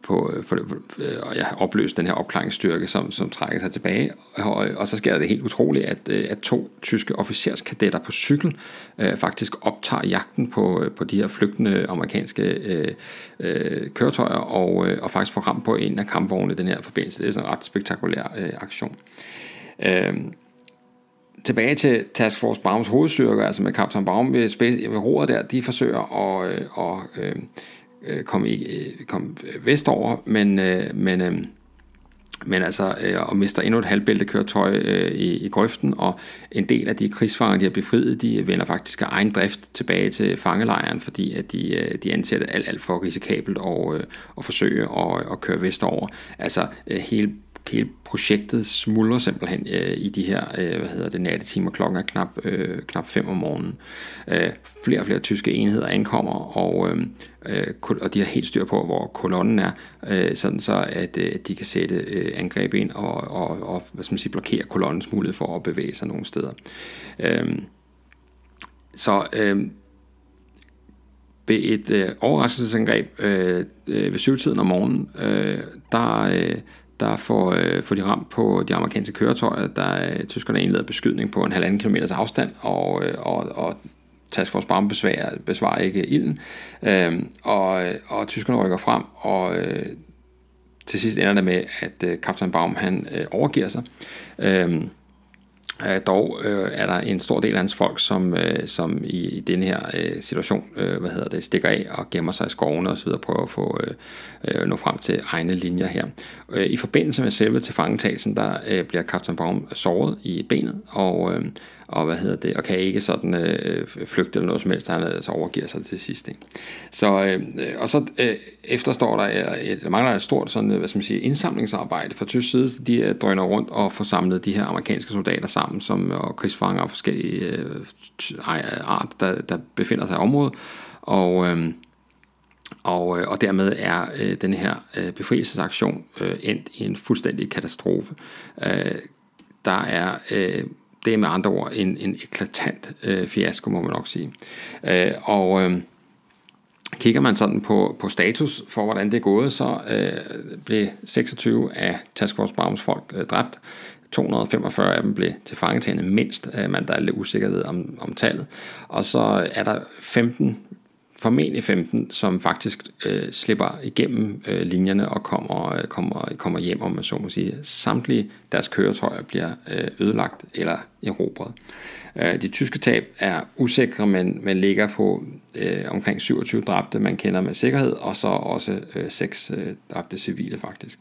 på, øh, for, for, øh, og ja, opløst den her opklaringsstyrke, som, som trækker sig tilbage. Og, og så sker det helt utroligt, at, øh, at to tyske officerskadetter på cykel øh, faktisk optager jagten på, på de her flygtende amerikanske øh, øh, køretøjer, og, øh, og faktisk får ramt på en af kampvognene i den her forbindelse. Det er sådan en ret spektakulær øh, aktion. Øh, tilbage til Task Force Baums hovedstyrker, altså med kaptajn Baum ved, ved roret der, de forsøger at, øh, og, øh, kom, i, øh, kom øh, vestover, men, øh, men, øh, men altså, øh, og mister endnu et halvbæltekøretøj øh, i, i grøften, og en del af de krigsfanger, de har befriet, de vender faktisk af egen drift tilbage til fangelejren, fordi at de, øh, de anser det alt, alt for risikabelt at, øh, at forsøge at, at køre vestover. Altså, øh, hele hele projektet smuldrer simpelthen øh, i de her, øh, hvad hedder det, nattetimer. Klokken er knap, øh, knap 5 om morgenen. Øh, flere og flere tyske enheder ankommer, og, øh, øh og de har helt styr på, hvor kolonnen er, øh, sådan så at øh, de kan sætte øh, angreb ind og, og, og hvad skal man sige, blokere kolonnens mulighed for at bevæge sig nogle steder. Øh, så øh, ved et øh, overraskelsesangreb øh, øh, ved syvtiden om morgenen, øh, der, øh, der får, øh, får de ramt på de amerikanske køretøjer, der øh, tyskerne indleder beskydning på en halvanden kilometers afstand, og, øh, og, og Task Force Baum besvarer, besvarer ikke ilden, øhm, øh, og, og tyskerne rykker frem, og øh, til sidst ender det med, at øh, kaptajn Baum han øh, overgiver sig. Øh, Øh, dog øh, er der en stor del af hans folk, som, øh, som i, i den her øh, situation øh, hvad hedder det, stikker af og gemmer sig i skovene osv. og prøver at få, øh, øh, nå frem til egne linjer her. Øh, I forbindelse med selve tilfangetagelsen, der øh, bliver Captain Baum såret i benet, og, øh, og hvad hedder det, og kan ikke sådan øh, flygte eller noget som helst, han altså overgiver sig til sidst. Ikke? Så, øh, og så øh, efterstår der et, der mangler et stort sådan, øh, hvad skal man sige, indsamlingsarbejde fra tysk side, de øh, drøner rundt og får samlet de her amerikanske soldater sammen, som og krigsfanger af forskellige øh, art, der, der befinder sig i området, og øh, og, øh, og dermed er øh, den her øh, befrielsesaktion øh, endt i en fuldstændig katastrofe. Øh, der er øh, det er med andre ord en, en eklatant øh, fiasko, må man nok sige. Øh, og øh, kigger man sådan på, på status for, hvordan det er gået, så øh, blev 26 af Task Force Browns folk øh, dræbt. 245 af dem blev tilfangetagende mindst, øh, men der er lidt usikkerhed om, om tallet. Og så er der 15 formentlig 15, som faktisk øh, slipper igennem øh, linjerne og kommer, øh, kommer, kommer hjem, om man så må sige. Samtlige deres køretøjer bliver øh, ødelagt eller erobret. Øh, de tyske tab er usikre, men, men ligger på øh, omkring 27 dræbte, man kender med sikkerhed, og så også øh, 6 øh, dræbte civile faktisk.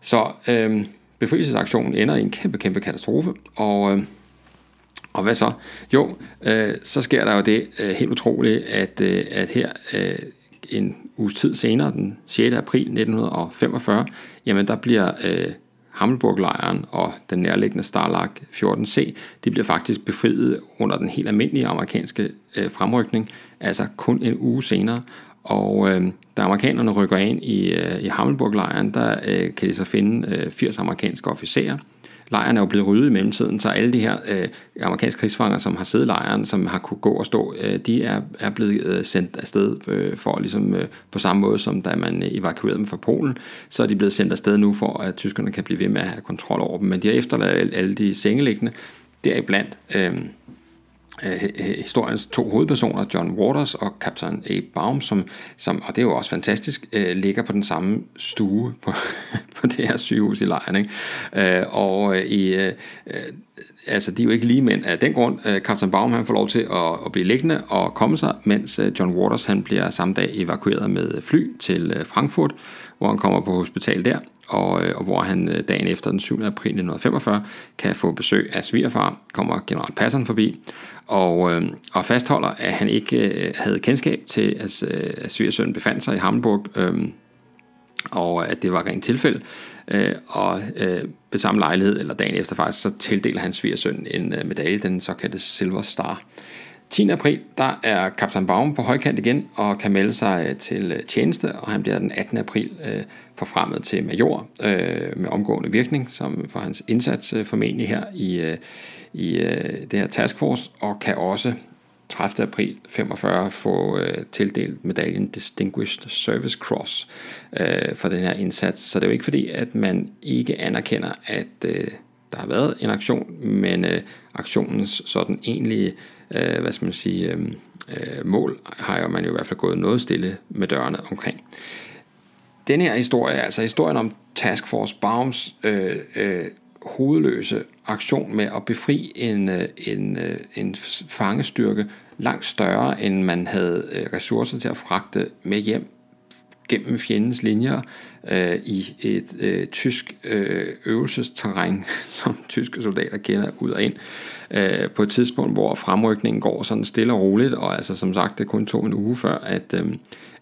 Så øh, befrielsesaktionen ender i en kæmpe, kæmpe katastrofe, og øh, og hvad så? Jo, øh, så sker der jo det øh, helt utroligt, at, øh, at her øh, en uges tid senere, den 6. april 1945, jamen der bliver øh, Hammelburg-lejren og den nærliggende Starlag 14C, de bliver faktisk befriet under den helt almindelige amerikanske øh, fremrykning, altså kun en uge senere. Og øh, da amerikanerne rykker ind i, øh, i Hammelburg-lejren, der øh, kan de så finde øh, 80 amerikanske officerer, lejren er jo blevet ryddet i mellemtiden, så alle de her øh, amerikanske krigsfanger, som har siddet i lejren, som har kunne gå og stå, øh, de er, er blevet øh, sendt afsted øh, for ligesom øh, på samme måde, som da man øh, evakuerede dem fra Polen, så er de blevet sendt afsted nu, for at tyskerne kan blive ved med at have kontrol over dem. Men de har efterladt alle de sengeliggende, deriblandt øh, øh, Øh, historiens to hovedpersoner, John Waters og Captain A. Baum, som, som, og det er jo også fantastisk, øh, ligger på den samme stue på, på det her sygehus i lejren. Ikke? Øh, og øh, i, øh, altså, de er jo ikke lige mænd af den grund. Øh, Captain Baum han får lov til at, at blive liggende og komme sig, mens øh, John Waters han bliver samme dag evakueret med fly til øh, Frankfurt, hvor han kommer på hospital der, og, øh, og hvor han øh, dagen efter den 7. april 1945 kan få besøg af svigerfar, kommer general Passeren forbi, og, øh, og fastholder, at han ikke øh, havde kendskab til, at, øh, at svigersønnen befandt sig i Hamburg, øh, og at det var rent tilfælde. Øh, og øh, ved samme lejlighed, eller dagen efter faktisk, så tildeler han svigersønnen en øh, medalje, den såkaldte Silver Star. 10. april, der er kaptajn Baum på højkant igen og kan melde sig øh, til øh, tjeneste, og han bliver den 18. april øh, forfremmet til major øh, med omgående virkning, som for hans indsats øh, formentlig her i, øh, i øh, det her taskforce, og kan også 30. april 45 få øh, tildelt medaljen Distinguished Service Cross øh, for den her indsats. Så det er jo ikke fordi, at man ikke anerkender, at øh, der har været en aktion, men øh, aktionens sådan egentlige, øh, hvad skal man sige, øh, øh mål har jo man jo i hvert fald gået noget stille med dørene omkring. Den her historie, altså historien om Task Force Baums øh, øh, hovedløse aktion med at befri en, øh, en, øh, en fangestyrke langt større, end man havde øh, ressourcer til at fragte med hjem gennem fjendens linjer øh, i et øh, tysk øh, øvelsesterræn, som tyske soldater kender ud og ind, øh, på et tidspunkt, hvor fremrykningen går sådan stille og roligt, og altså som sagt, det kun tog en uge før, at, øh,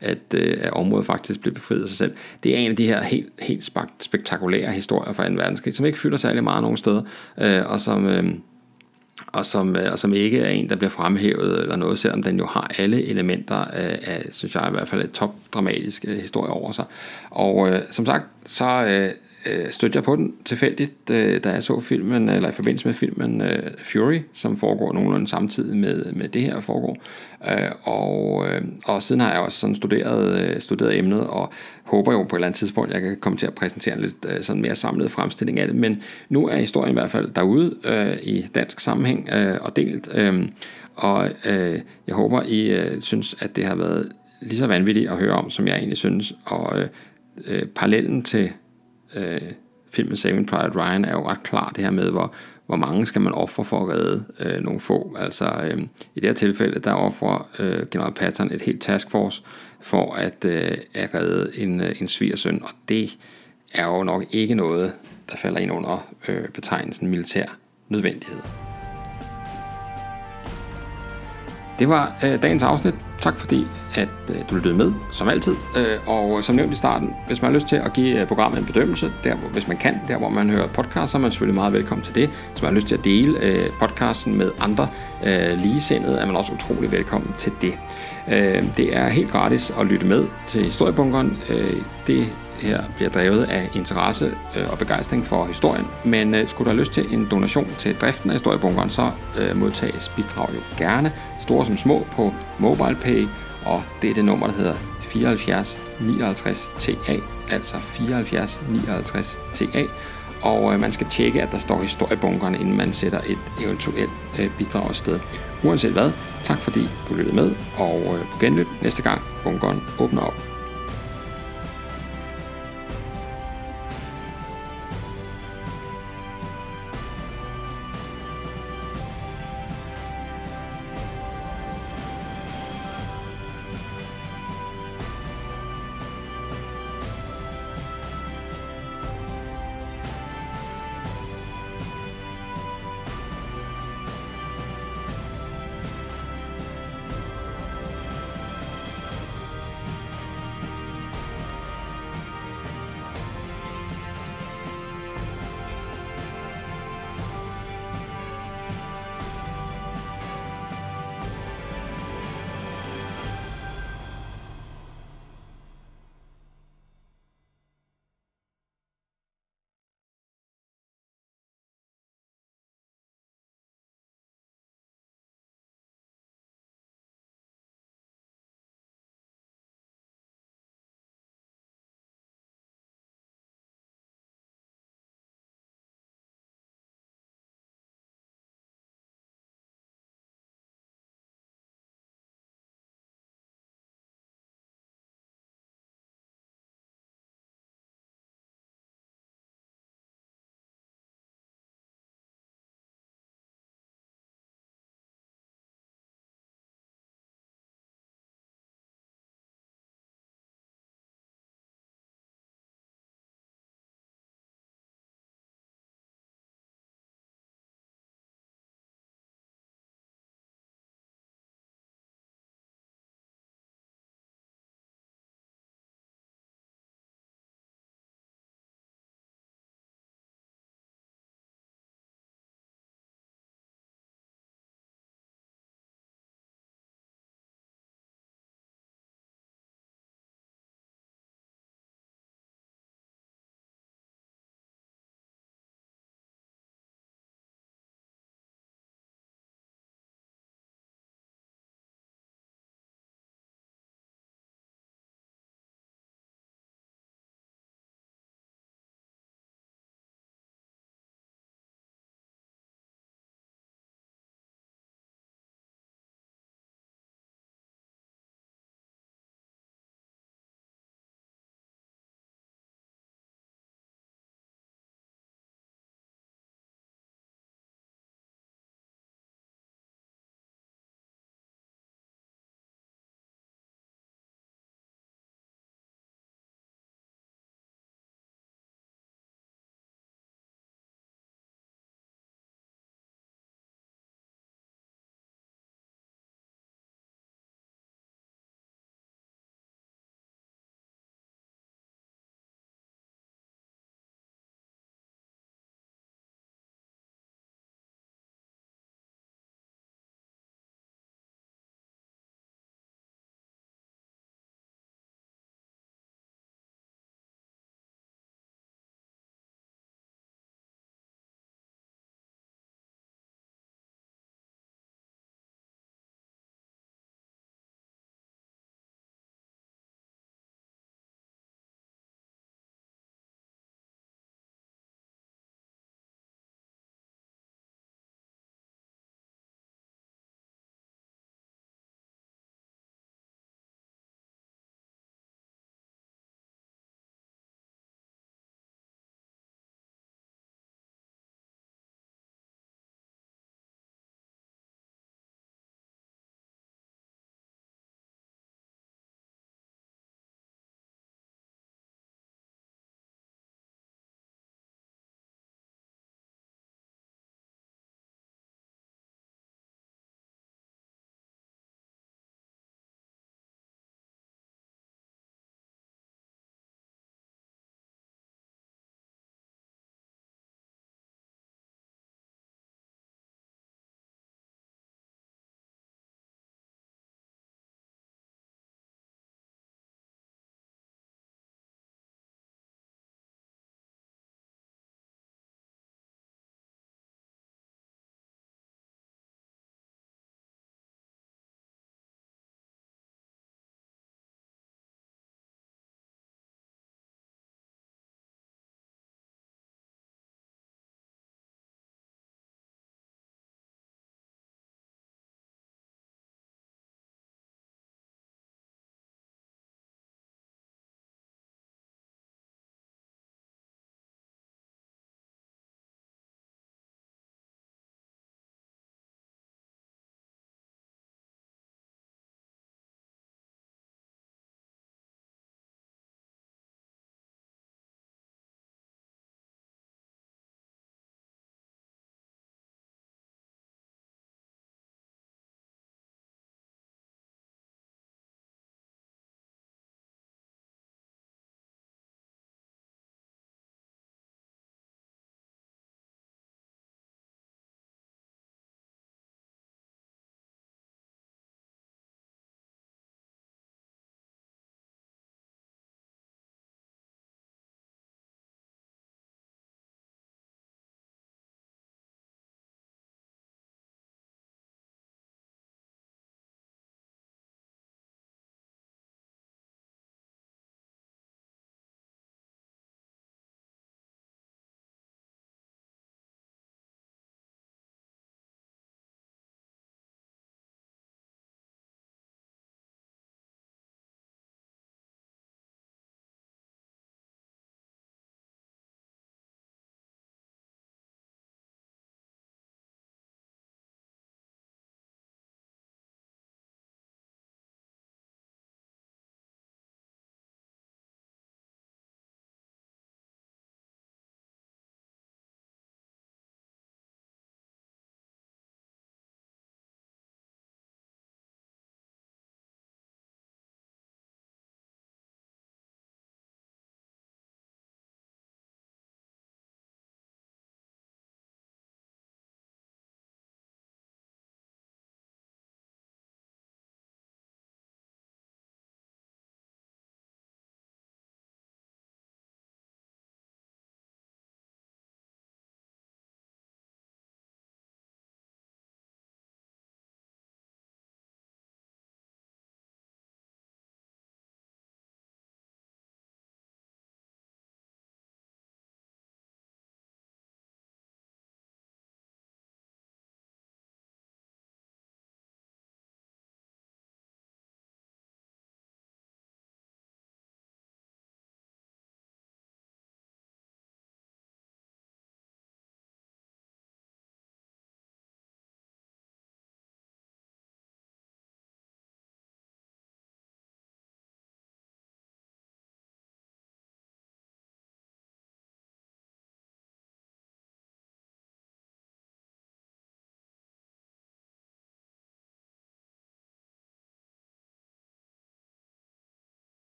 at, øh, at området faktisk blev befriet af sig selv. Det er en af de her helt, helt spektakulære historier fra 2. verdenskrig, som ikke fylder særlig meget nogen steder, øh, og som... Øh, og som, øh, og som ikke er en, der bliver fremhævet eller noget, selvom den jo har alle elementer af, af synes jeg i hvert fald, et top dramatisk øh, historie over sig. Og øh, som sagt, så øh, øh, stødte jeg på den tilfældigt, øh, da jeg så filmen, eller i forbindelse med filmen øh, Fury, som foregår nogenlunde samtidig med, med det her foregår. Øh, og, øh, og siden har jeg også sådan studeret, øh, studeret emnet, og håber jo på et eller andet tidspunkt, jeg kan komme til at præsentere en lidt øh, sådan mere samlet fremstilling af det. Men nu er historien i hvert fald derude øh, i dansk sammenhæng øh, og delt. Øh, og øh, jeg håber, I øh, synes, at det har været lige så vanvittigt at høre om, som jeg egentlig synes. Og øh, øh, parallellen til øh, filmen Saving Private Ryan er jo ret klar det her med, hvor, hvor mange skal man ofre for at redde øh, nogle få. Altså øh, i det her tilfælde, der offrer øh, general Patton et helt taskforce for at, øh, at redde en, øh, en svigersøn, og det er jo nok ikke noget, der falder ind under øh, betegnelsen militær nødvendighed. Det var øh, dagens afsnit. Tak fordi, at øh, du lyttede med, som altid. Øh, og øh, som nævnt i starten, hvis man har lyst til at give øh, programmet en bedømmelse, der, hvor, hvis man kan, der hvor man hører podcast, så er man selvfølgelig meget velkommen til det. Hvis man har lyst til at dele øh, podcasten med andre øh, ligesindede, er man også utrolig velkommen til det. Øh, det er helt gratis at lytte med til Historiebunkeren. Øh, det her bliver drevet af interesse øh, og begejstring for historien. Men øh, skulle du have lyst til en donation til driften af Historiebunkeren, så øh, modtages bidrag jo gerne, store som små, på MobilePay, og det er det nummer, der hedder 74 59 TA, altså 74 59 TA. Og øh, man skal tjekke, at der står historiebunkerne, inden man sætter et eventuelt øh, bidrag afsted. Uanset hvad, tak fordi du lyttede med, og øh, på genlyt næste gang bunkeren åbner op.